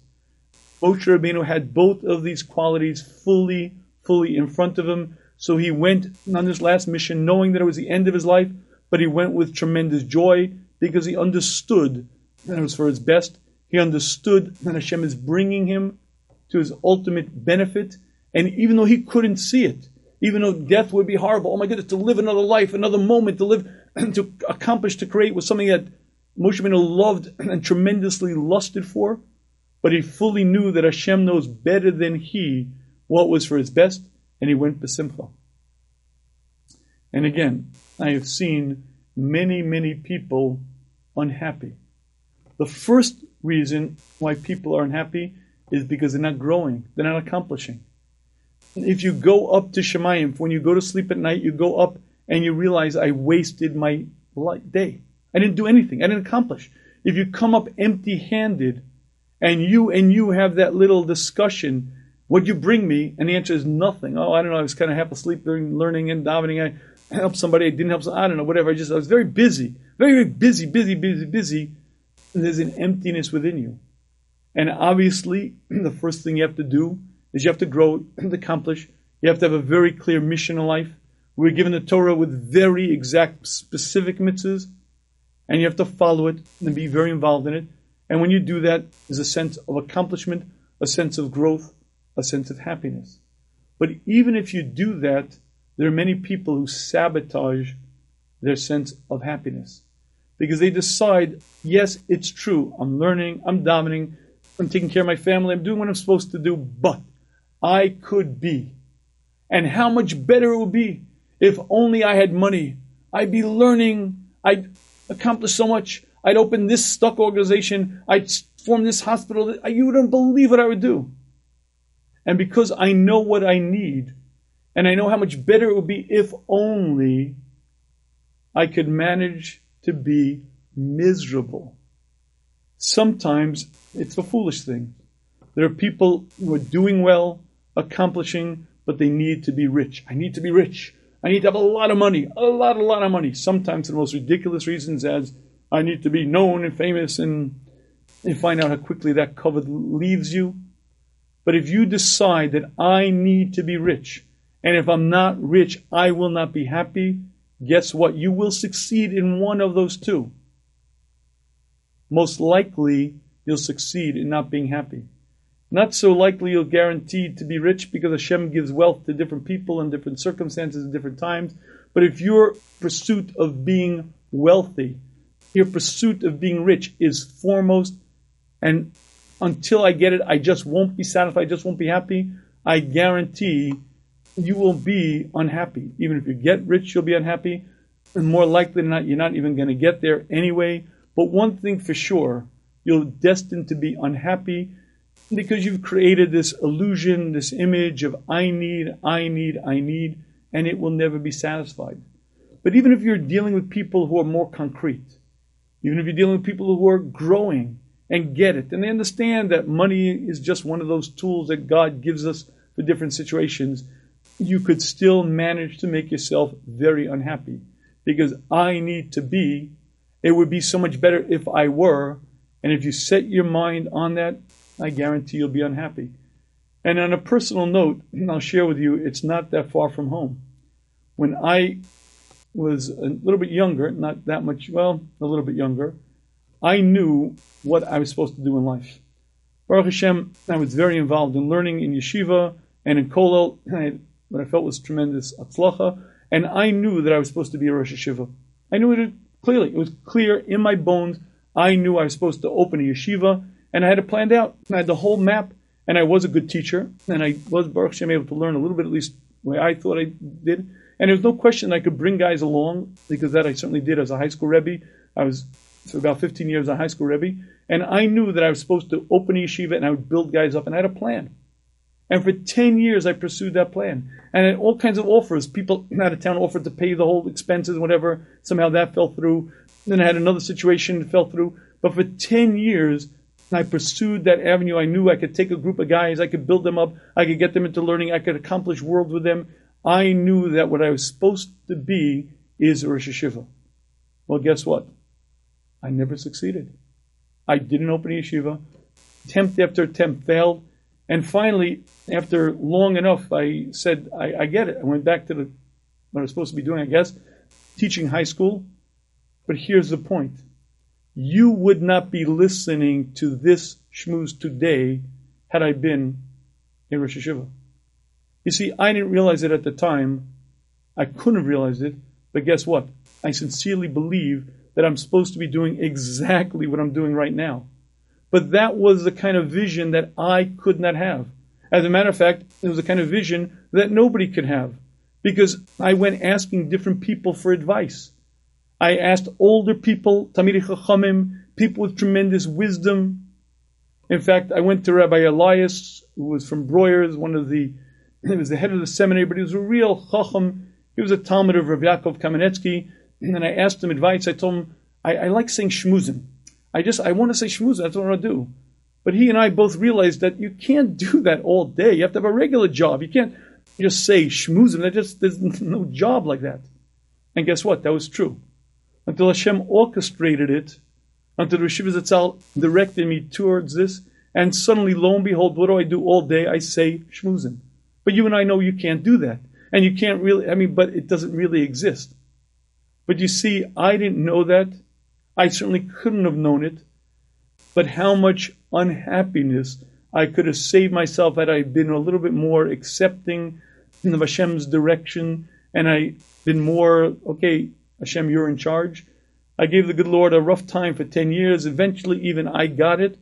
Speaker 1: Moshe Rabbeinu had both of these qualities fully, fully in front of him. So he went on this last mission knowing that it was the end of his life, but he went with tremendous joy because he understood that it was for his best. He understood that Hashem is bringing him to his ultimate benefit. And even though he couldn't see it, even though death would be horrible, oh my goodness, to live another life, another moment, to live, to accomplish, to create was something that Moshe loved and tremendously lusted for. But he fully knew that Hashem knows better than he what was for his best, and he went besimcha. And again, I have seen many, many people unhappy. The first reason why people are unhappy is because they're not growing, they're not accomplishing. If you go up to Shamayim, when you go to sleep at night, you go up and you realize I wasted my day. I didn't do anything. I didn't accomplish. If you come up empty handed and you and you have that little discussion, what'd you bring me? And the answer is nothing. Oh, I don't know. I was kind of half asleep during learning and davening. I helped somebody. I didn't help. I don't know. Whatever. I just I was very busy, very, very busy, busy, busy, busy. There's an emptiness within you. And obviously, the first thing you have to do is you have to grow and accomplish. You have to have a very clear mission in life. We're given the Torah with very exact, specific mitzvahs, and you have to follow it and be very involved in it. And when you do that, there's a sense of accomplishment, a sense of growth, a sense of happiness. But even if you do that, there are many people who sabotage their sense of happiness because they decide, yes, it's true. I'm learning, I'm davening, I'm taking care of my family, I'm doing what I'm supposed to do, but I could be. And how much better it would be if only I had money. I'd be learning, I'd accomplish so much. I'd open this stuck organization. I'd form this hospital. You wouldn't believe what I would do. And because I know what I need, and I know how much better it would be if only I could manage to be miserable. Sometimes it's a foolish thing. There are people who are doing well, accomplishing, but they need to be rich. I need to be rich. I need to have a lot of money, a lot, a lot of money. Sometimes the most ridiculous reasons as I need to be known and famous, and you find out how quickly that covet leaves you. But if you decide that I need to be rich, and if I'm not rich, I will not be happy, guess what? You will succeed in one of those two. Most likely, you'll succeed in not being happy. Not so likely you'll guaranteed to be rich because Hashem gives wealth to different people in different circumstances at different times. But if your pursuit of being wealthy your pursuit of being rich is foremost. And until I get it, I just won't be satisfied, I just won't be happy. I guarantee you will be unhappy. Even if you get rich, you'll be unhappy. And more likely than not, you're not even going to get there anyway. But one thing for sure, you're destined to be unhappy because you've created this illusion, this image of I need, I need, I need, and it will never be satisfied. But even if you're dealing with people who are more concrete, even if you're dealing with people who are growing and get it, and they understand that money is just one of those tools that God gives us for different situations, you could still manage to make yourself very unhappy. Because I need to be, it would be so much better if I were, and if you set your mind on that, I guarantee you'll be unhappy. And on a personal note, and I'll share with you, it's not that far from home. When I was a little bit younger, not that much, well, a little bit younger, I knew what I was supposed to do in life. Baruch Hashem, I was very involved in learning in yeshiva and in kollel, what I felt was tremendous atzlacha, and I knew that I was supposed to be a Rosh Yeshiva. I knew it clearly. It was clear in my bones. I knew I was supposed to open a yeshiva, and I had it planned out. I had the whole map, and I was a good teacher, and I was Baruch Hashem able to learn a little bit, at least the way I thought I did. And there was no question I could bring guys along, because that I certainly did as a high school Rebbe. I was for about 15 years a high school Rebbe, and I knew that I was supposed to open a yeshiva and I would build guys up, and I had a plan. And for 10 years, I pursued that plan. And all kinds of offers. People out of town offered to pay the whole expenses, whatever. Somehow that fell through. Then I had another situation that fell through. But for 10 years, I pursued that avenue. I knew I could take a group of guys, I could build them up, I could get them into learning, I could accomplish worlds with them. I knew that what I was supposed to be is Rosh Yeshiva. Well, guess what? I never succeeded. I didn't open a yeshiva. Attempt after attempt failed. And finally, after long enough, I said, I, I get it. I went back to the, what I was supposed to be doing, I guess, teaching high school. But here's the point. You would not be listening to this shmooze today had I been in Rosh Yeshiva. You see, I didn't realize it at the time. I couldn't have realized it. But guess what? I sincerely believe that I'm supposed to be doing exactly what I'm doing right now. But that was the kind of vision that I could not have. As a matter of fact, it was the kind of vision that nobody could have because I went asking different people for advice. I asked older people, Talmidei Chachamim, people with tremendous wisdom. In fact, I went to Rabbi Elias, who was from Breuers, one of the, he was the head of the seminary, but he was a real Chacham. He was a Talmid of Rav Yaakov Kamenetsky. And I asked him advice. I told him, I, I like saying shmuzim. I just, I want to say shmuzim. That's what I want to do. But he and I both realized that you can't do that all day. You have to have a regular job. You can't just say shmuzim. That just, there's no job like that. And guess what? That was true. Until Hashem orchestrated it, until Rosh Zatzal directed me towards this, and suddenly, lo and behold, what do I do all day? I say shmuzim. But you and I know you can't do that. And you can't really, I mean, but it doesn't really exist. But you see, I didn't know that. I certainly couldn't have known it. But how much unhappiness I could have saved myself had I been a little bit more accepting of Hashem's direction and I been more, okay, Hashem, you're in charge. I gave the good Lord a rough time for 10 years. Eventually, even I got it.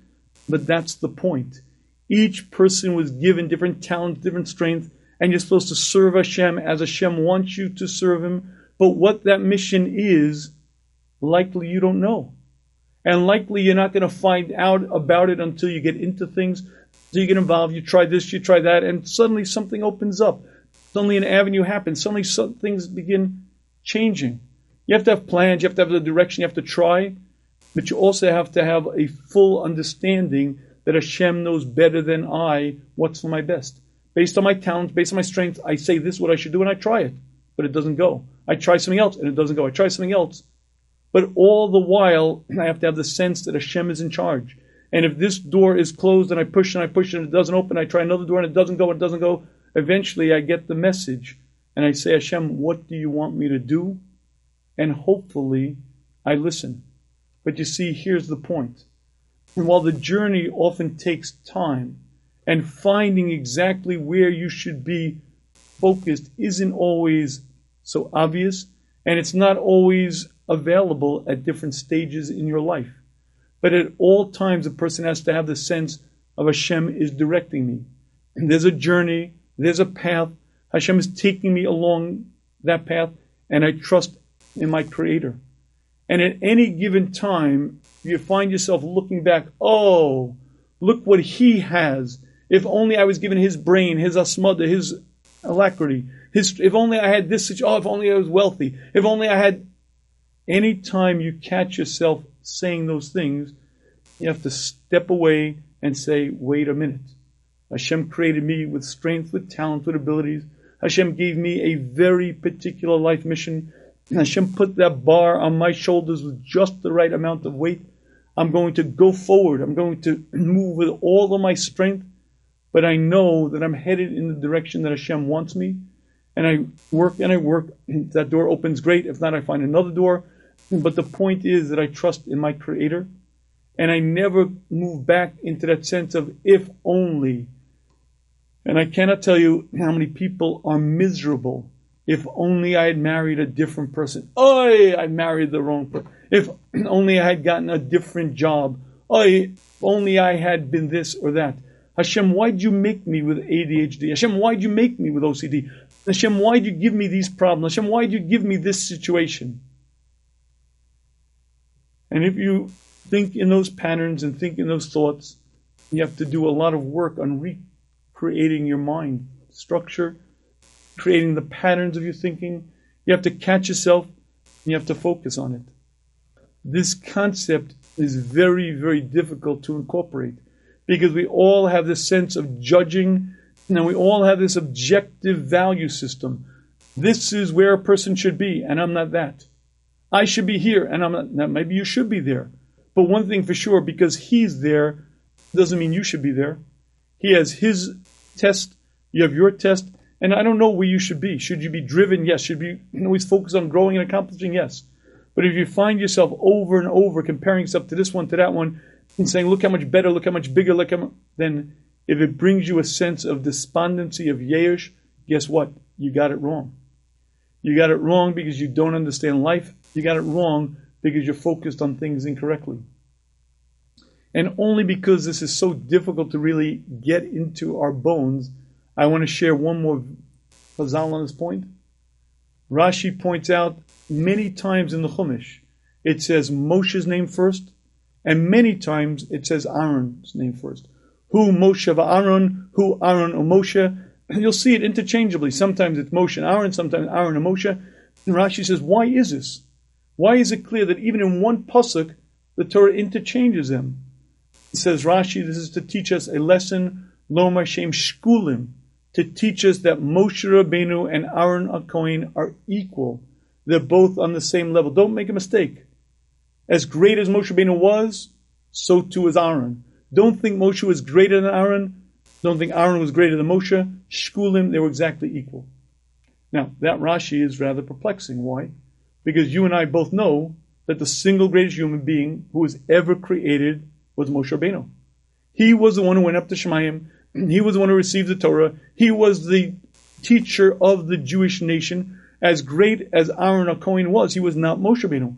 Speaker 1: But that's the point. Each person was given different talents, different strength, and you're supposed to serve Hashem as Hashem wants you to serve Him but what that mission is, likely you don't know. And likely you're not going to find out about it until you get into things. So you get involved, you try this, you try that, and suddenly something opens up. Suddenly an avenue happens. Suddenly some things begin changing. You have to have plans, you have to have the direction, you have to try, but you also have to have a full understanding that Hashem knows better than I what's for my best. Based on my talents, based on my strength, I say this is what I should do and I try it, but it doesn't go. I try something else and it doesn't go. I try something else. But all the while, I have to have the sense that Hashem is in charge. And if this door is closed and I push and I push and it doesn't open, I try another door and it doesn't go and it doesn't go, eventually I get the message and I say, Hashem, what do you want me to do? And hopefully I listen. But you see, here's the point. And while the journey often takes time and finding exactly where you should be focused isn't always so obvious, and it's not always available at different stages in your life. But at all times, a person has to have the sense of Hashem is directing me. And there's a journey, there's a path. Hashem is taking me along that path, and I trust in my Creator. And at any given time, you find yourself looking back, oh, look what He has. If only I was given His brain, His asmada, His alacrity, his, if only I had this, oh, if only I was wealthy, if only I had. Anytime you catch yourself saying those things, you have to step away and say, wait a minute. Hashem created me with strength, with talent, with abilities. Hashem gave me a very particular life mission. Hashem put that bar on my shoulders with just the right amount of weight. I'm going to go forward. I'm going to move with all of my strength, but I know that I'm headed in the direction that Hashem wants me and I work and I work. That door opens great. If not, I find another door. But the point is that I trust in my Creator. And I never move back into that sense of if only. And I cannot tell you how many people are miserable. If only I had married a different person. Oh, I married the wrong person. If only I had gotten a different job. Oh, if only I had been this or that. Hashem, why'd you make me with ADHD? Hashem, why'd you make me with OCD? Hashem, why'd you give me these problems? Hashem, why'd you give me this situation? And if you think in those patterns and think in those thoughts, you have to do a lot of work on recreating your mind structure, creating the patterns of your thinking. You have to catch yourself and you have to focus on it. This concept is very, very difficult to incorporate because we all have this sense of judging and we all have this objective value system. This is where a person should be, and I'm not that. I should be here, and I'm not. Now, maybe you should be there. But one thing for sure, because he's there, doesn't mean you should be there. He has his test, you have your test, and I don't know where you should be. Should you be driven? Yes. Should you always focus on growing and accomplishing? Yes. But if you find yourself over and over comparing yourself to this one, to that one, and saying, look how much better, look how much bigger, look how then if it brings you a sense of despondency, of yesh, guess what? You got it wrong. You got it wrong because you don't understand life. You got it wrong because you're focused on things incorrectly. And only because this is so difficult to really get into our bones, I want to share one more Chazal on this point. Rashi points out many times in the Chumash, it says Moshe's name first, and many times it says Aaron's name first. Who Moshe Aaron, who Aaron or Moshe. You'll see it interchangeably. Sometimes it's Moshe and Aaron, sometimes Aaron and Moshe. And Rashi says, why is this? Why is it clear that even in one pasuk the Torah interchanges them? It says Rashi, this is to teach us a lesson, Lomar Shem Shkulim, to teach us that Moshe Rabbeinu and Aaron HaKohen are equal. They're both on the same level. Don't make a mistake. As great as Moshe Rabbeinu was, so too is Aaron. Don't think Moshe was greater than Aaron. Don't think Aaron was greater than Moshe. Shkulim, they were exactly equal. Now, that Rashi is rather perplexing. Why? Because you and I both know that the single greatest human being who was ever created was Moshe Rabbeinu. He was the one who went up to Shamayim. He was the one who received the Torah. He was the teacher of the Jewish nation. As great as Aaron HaKohen was, he was not Moshe Rabbeinu.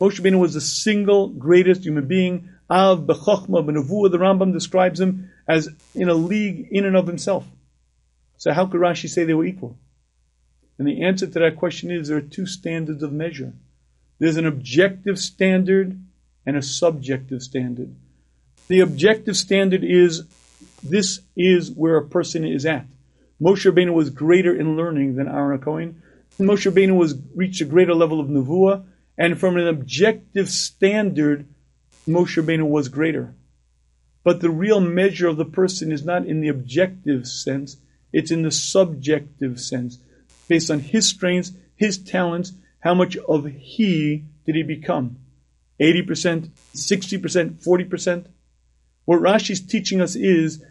Speaker 1: Moshe Rabbeinu was the single greatest human being. Av b'chochma b'nevuah, the Rambam describes him as in a league in and of himself. So how could Rashi say they were equal? And the answer to that question is there are two standards of measure. There's an objective standard and a subjective standard. The objective standard is this is where a person is at. Moshe Rabbeinu was greater in learning than Aaron Cohen. Moshe Rabbeinu was reached a greater level of nevuah, and from an objective standard, Moshe Rabbeinu was greater. But the real measure of the person is not in the objective sense, it's in the subjective sense. Based on his strengths, his talents, how much of he did he become? 80%, 60%, 40%? What Rashi's teaching us is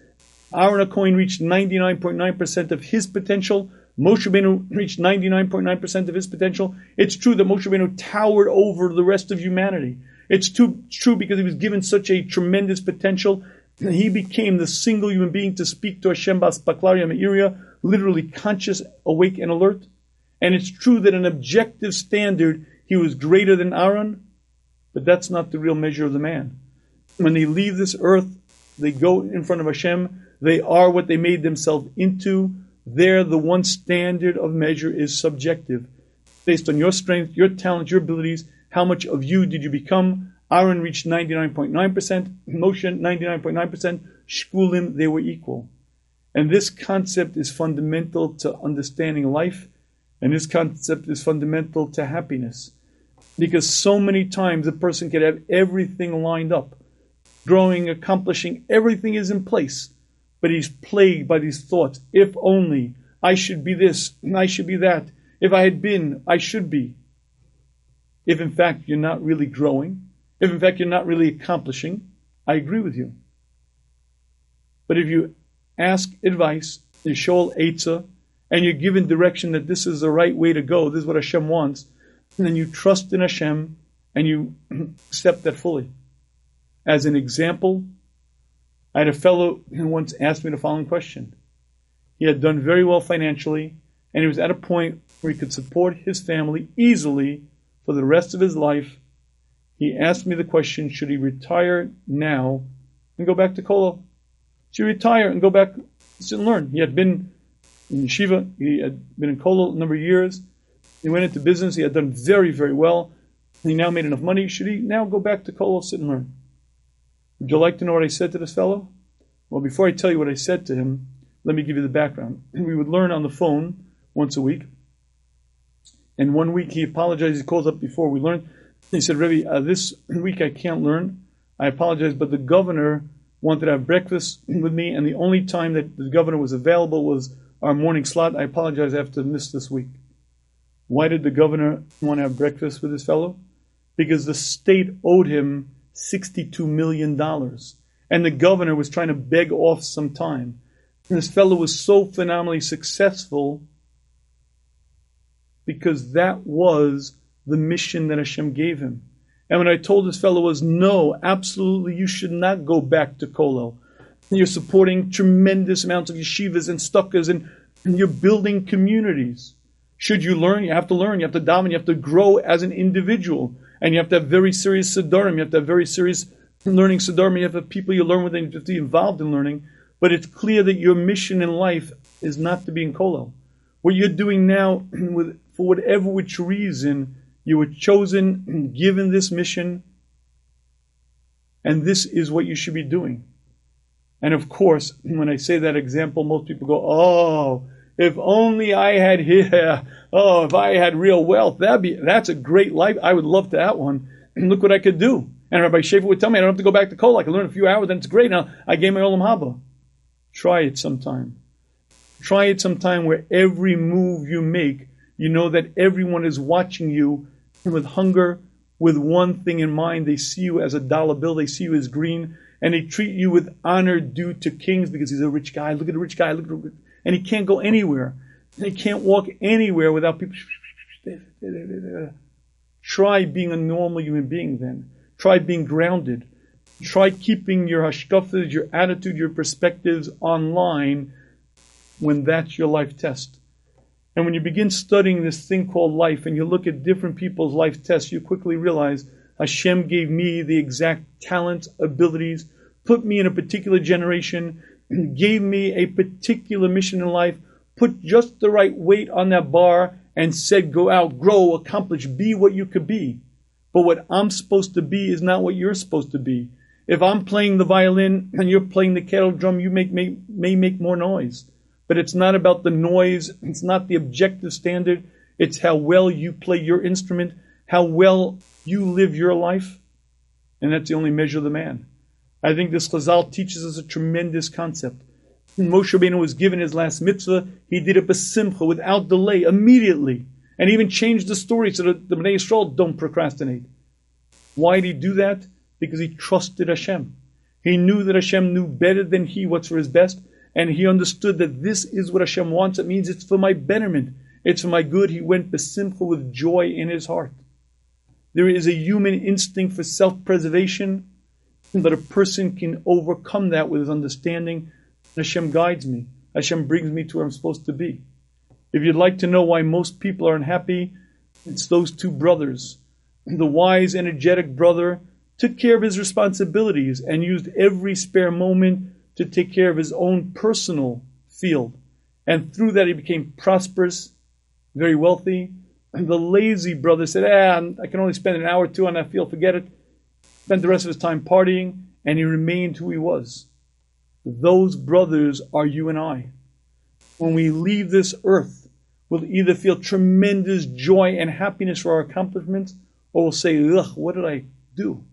Speaker 1: Aaron Cohen reached 99.9% of his potential, Moshe Rabbeinu reached 99.9% of his potential. It's true that Moshe Rabbeinu towered over the rest of humanity. It's too, true because he was given such a tremendous potential. He became the single human being to speak to Hashem Bas Baklaria Me'iria, literally conscious, awake, and alert. And it's true that an objective standard, he was greater than Aaron, but that's not the real measure of the man. When they leave this earth, they go in front of Hashem, they are what they made themselves into, there, the one standard of measure is subjective. Based on your strength, your talent, your abilities, how much of you did you become? Aaron reached 99.9%, Moshe 99.9%, Shkulim, they were equal. And this concept is fundamental to understanding life, and this concept is fundamental to happiness. Because so many times a person can have everything lined up, growing, accomplishing, everything is in place but he's plagued by these thoughts. If only I should be this and I should be that. If I had been, I should be. If in fact you're not really growing, if in fact you're not really accomplishing, I agree with you. But if you ask advice, you show Eitzah, and you're given direction that this is the right way to go, this is what Hashem wants, and then you trust in Hashem and you accept that fully. as an example, I had a fellow who once asked me the following question. He had done very well financially, and he was at a point where he could support his family easily for the rest of his life. He asked me the question, should he retire now and go back to Kollel? Should he retire and go back to learn? He had been in yeshiva, he had been in Kollel a number of years. He went into business, he had done very, very well. He now made enough money. Should he now go back to Kollel, sit and learn? Would you like to know what I said to this fellow? Well, before I tell you what I said to him, let me give you the background. We would learn on the phone once a week. And one week he apologized. He calls up before we learned. He said, Rebbe, uh, this week I can't learn. I apologize, but the governor wanted to have breakfast with me, and the only time that the governor was available was our morning slot. I apologize, I have to miss this week. Why did the governor want to have breakfast with this fellow? Because the state owed him $62 million. And the governor was trying to beg off some time. And this fellow was so phenomenally successful because that was the mission that Hashem gave him. And when I told this fellow was, no, absolutely, you should not go back to Kollel. You're supporting tremendous amounts of yeshivas and stuckas and, and you're building communities. Should you learn? You have to learn. You have to dominate. You have to grow as an individual. And you have to have very serious sedarim. You have to have very serious learning sedarim. You have to have people you learn with and you have to be involved in learning. But it's clear that your mission in life is not to be in Kollel. What you're doing now, with, for whatever which reason, you were chosen, and given this mission, and this is what you should be doing. And of course, when I say that example, most people go, "Oh, if only I had here. Oh, if I had real wealth, that'd be that's a great life. I would love that one. And look what I could do." And Rabbi Shafier would tell me, "I don't have to go back to Kollel. I can learn a few hours, then it's great." Now I gave my olam haba. Try it sometime. Try it sometime where every move you make, you know that everyone is watching you with hunger, with one thing in mind. They see you as a dollar bill, they see you as green, and they treat you with honor due to kings because he's a rich guy. Look at the rich guy, look at the, and he can't go anywhere. He can't walk anywhere without people. Try being a normal human being then. Try being grounded. Try keeping your hashkafas, your attitude, your perspectives online when that's your life test. And when you begin studying this thing called life and you look at different people's life tests, you quickly realize Hashem gave me the exact talents, abilities, put me in a particular generation, gave me a particular mission in life, put just the right weight on that bar, and said, go out, grow, accomplish, be what you could be. But what I'm supposed to be is not what you're supposed to be. If I'm playing the violin and you're playing the kettle drum, you make, may, may make more noise. But it's not about the noise. It's not the objective standard. It's how well you play your instrument, how well you live your life. And that's the only measure of the man. I think this Chazal teaches us a tremendous concept. Moshe Rabbeinu was given his last mitzvah, he did it besimcha, without delay, immediately. And even changed the story so that the Bnei Yisrael don't procrastinate. Why did he do that? because he trusted Hashem. He knew that Hashem knew better than he what's for his best, and he understood that this is what Hashem wants. It means it's for my betterment. It's for my good. He went besimcha with joy in his heart. There is a human instinct for self-preservation, but a person can overcome that with his understanding. Hashem guides me. Hashem brings me to where I'm supposed to be. If you'd like to know why most people are unhappy, it's those two brothers. The wise, energetic brother took care of his responsibilities and used every spare moment to take care of his own personal field. And through that, he became prosperous, very wealthy. And the lazy brother said, ah, I can only spend an hour or two on that field, forget it. Spent the rest of his time partying, and he remained who he was. Those brothers are you and I. When we leave this earth, we'll either feel tremendous joy and happiness for our accomplishments, or we'll say, ugh, what did I do?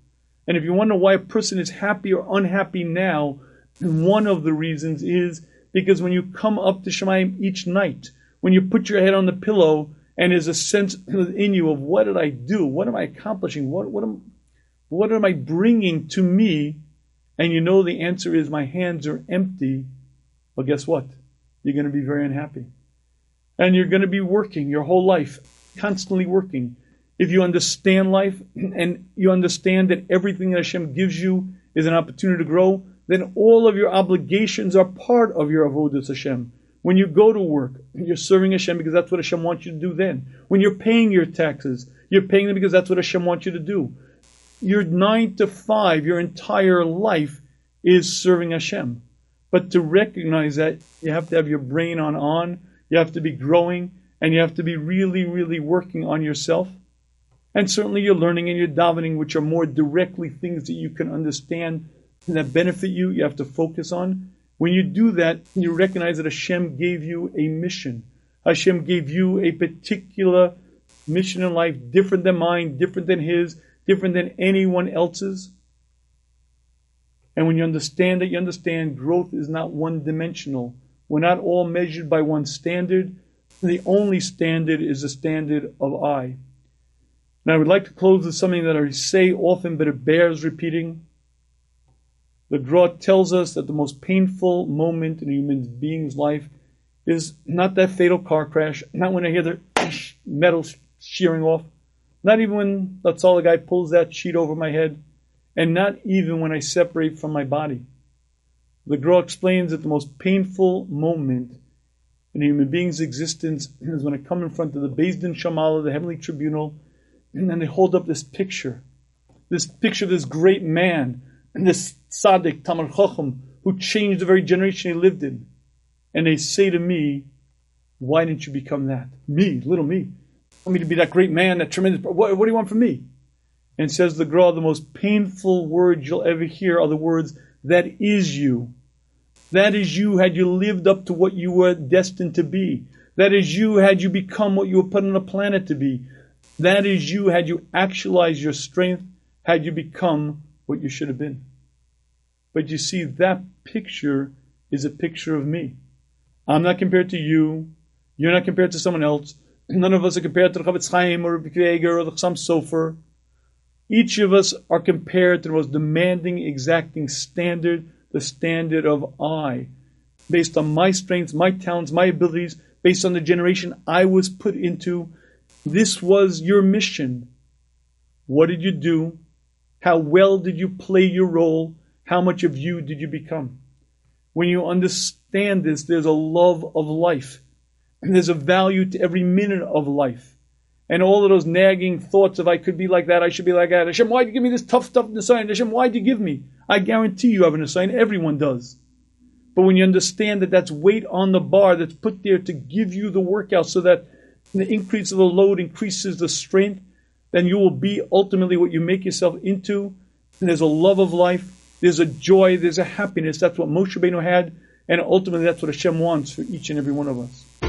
Speaker 1: And if you wonder why a person is happy or unhappy now, one of the reasons is because when you come up to Shamayim each night, when you put your head on the pillow and there's a sense in you of what did I do? What am I accomplishing? What, what, am, what am I bringing to me? And you know the answer is my hands are empty. Well, guess what? You're going to be very unhappy. And you're going to be working your whole life, constantly working. if you understand life and you understand that everything that Hashem gives you is an opportunity to grow, then all of your obligations are part of your avodas Hashem. When you go to work, you're serving Hashem because that's what Hashem wants you to do then. When you're paying your taxes, you're paying them because that's what Hashem wants you to do. Your nine to five, your entire life is serving Hashem. But to recognize that, you have to have your brain on on, you have to be growing, and you have to be really, really working on yourself. And certainly you're learning and you're davening, which are more directly things that you can understand that benefit you, you have to focus on. When you do that, you recognize that Hashem gave you a mission. Hashem gave you a particular mission in life, different than mine, different than his, different than anyone else's. And when you understand that, you understand growth is not one dimensional. We're not all measured by one standard. The only standard is the standard of I. Now, I would like to close with something that I say often, but it bears repeating. The Gra tells us that the most painful moment in a human being's life is not that fatal car crash, not when I hear the metal shearing off, not even when that's all guy pulls that sheet over my head, and not even when I separate from my body. The Gra explains that the most painful moment in a human being's existence is when I come in front of the Beis Din Shel Maalah, the heavenly tribunal, and then they hold up this picture, this picture of this great man, and this tzaddik, Talmid Chacham, who changed the very generation he lived in. And they say to me, why didn't you become that? Me, little me. Want me to be that great man, that tremendous, what, what do you want from me? And says the Gra, the most painful words you'll ever hear are the words, that is you. That is you had you lived up to what you were destined to be. That is you had you become what you were put on the planet to be. That is you had you actualized your strength, had you become what you should have been. But you see, that picture is a picture of me. I'm not compared to you. You're not compared to someone else. None of us are compared to the Chofetz Chaim or Krieger or the Chassam Sofer. Each of us are compared to the most demanding, exacting standard, the standard of I, based on my strengths, my talents, my abilities, based on the generation I was put into. This was your mission. What did you do? How well did you play your role? How much of you did you become? When you understand this, there's a love of life. And there's a value to every minute of life. And all of those nagging thoughts of I could be like that, I should be like that. Hashem, why'd you give me this tough stuff in the sign? Hashem, why'd you give me? I guarantee you have a nisayon. Everyone does. But when you understand that that's weight on the bar that's put there to give you the workout so that the increase of the load increases the strength, then you will be ultimately what you make yourself into. And there's a love of life there's a joy, there's a happiness. That's what Moshe Rabbeinu had, and ultimately that's what Hashem wants for each and every one of us.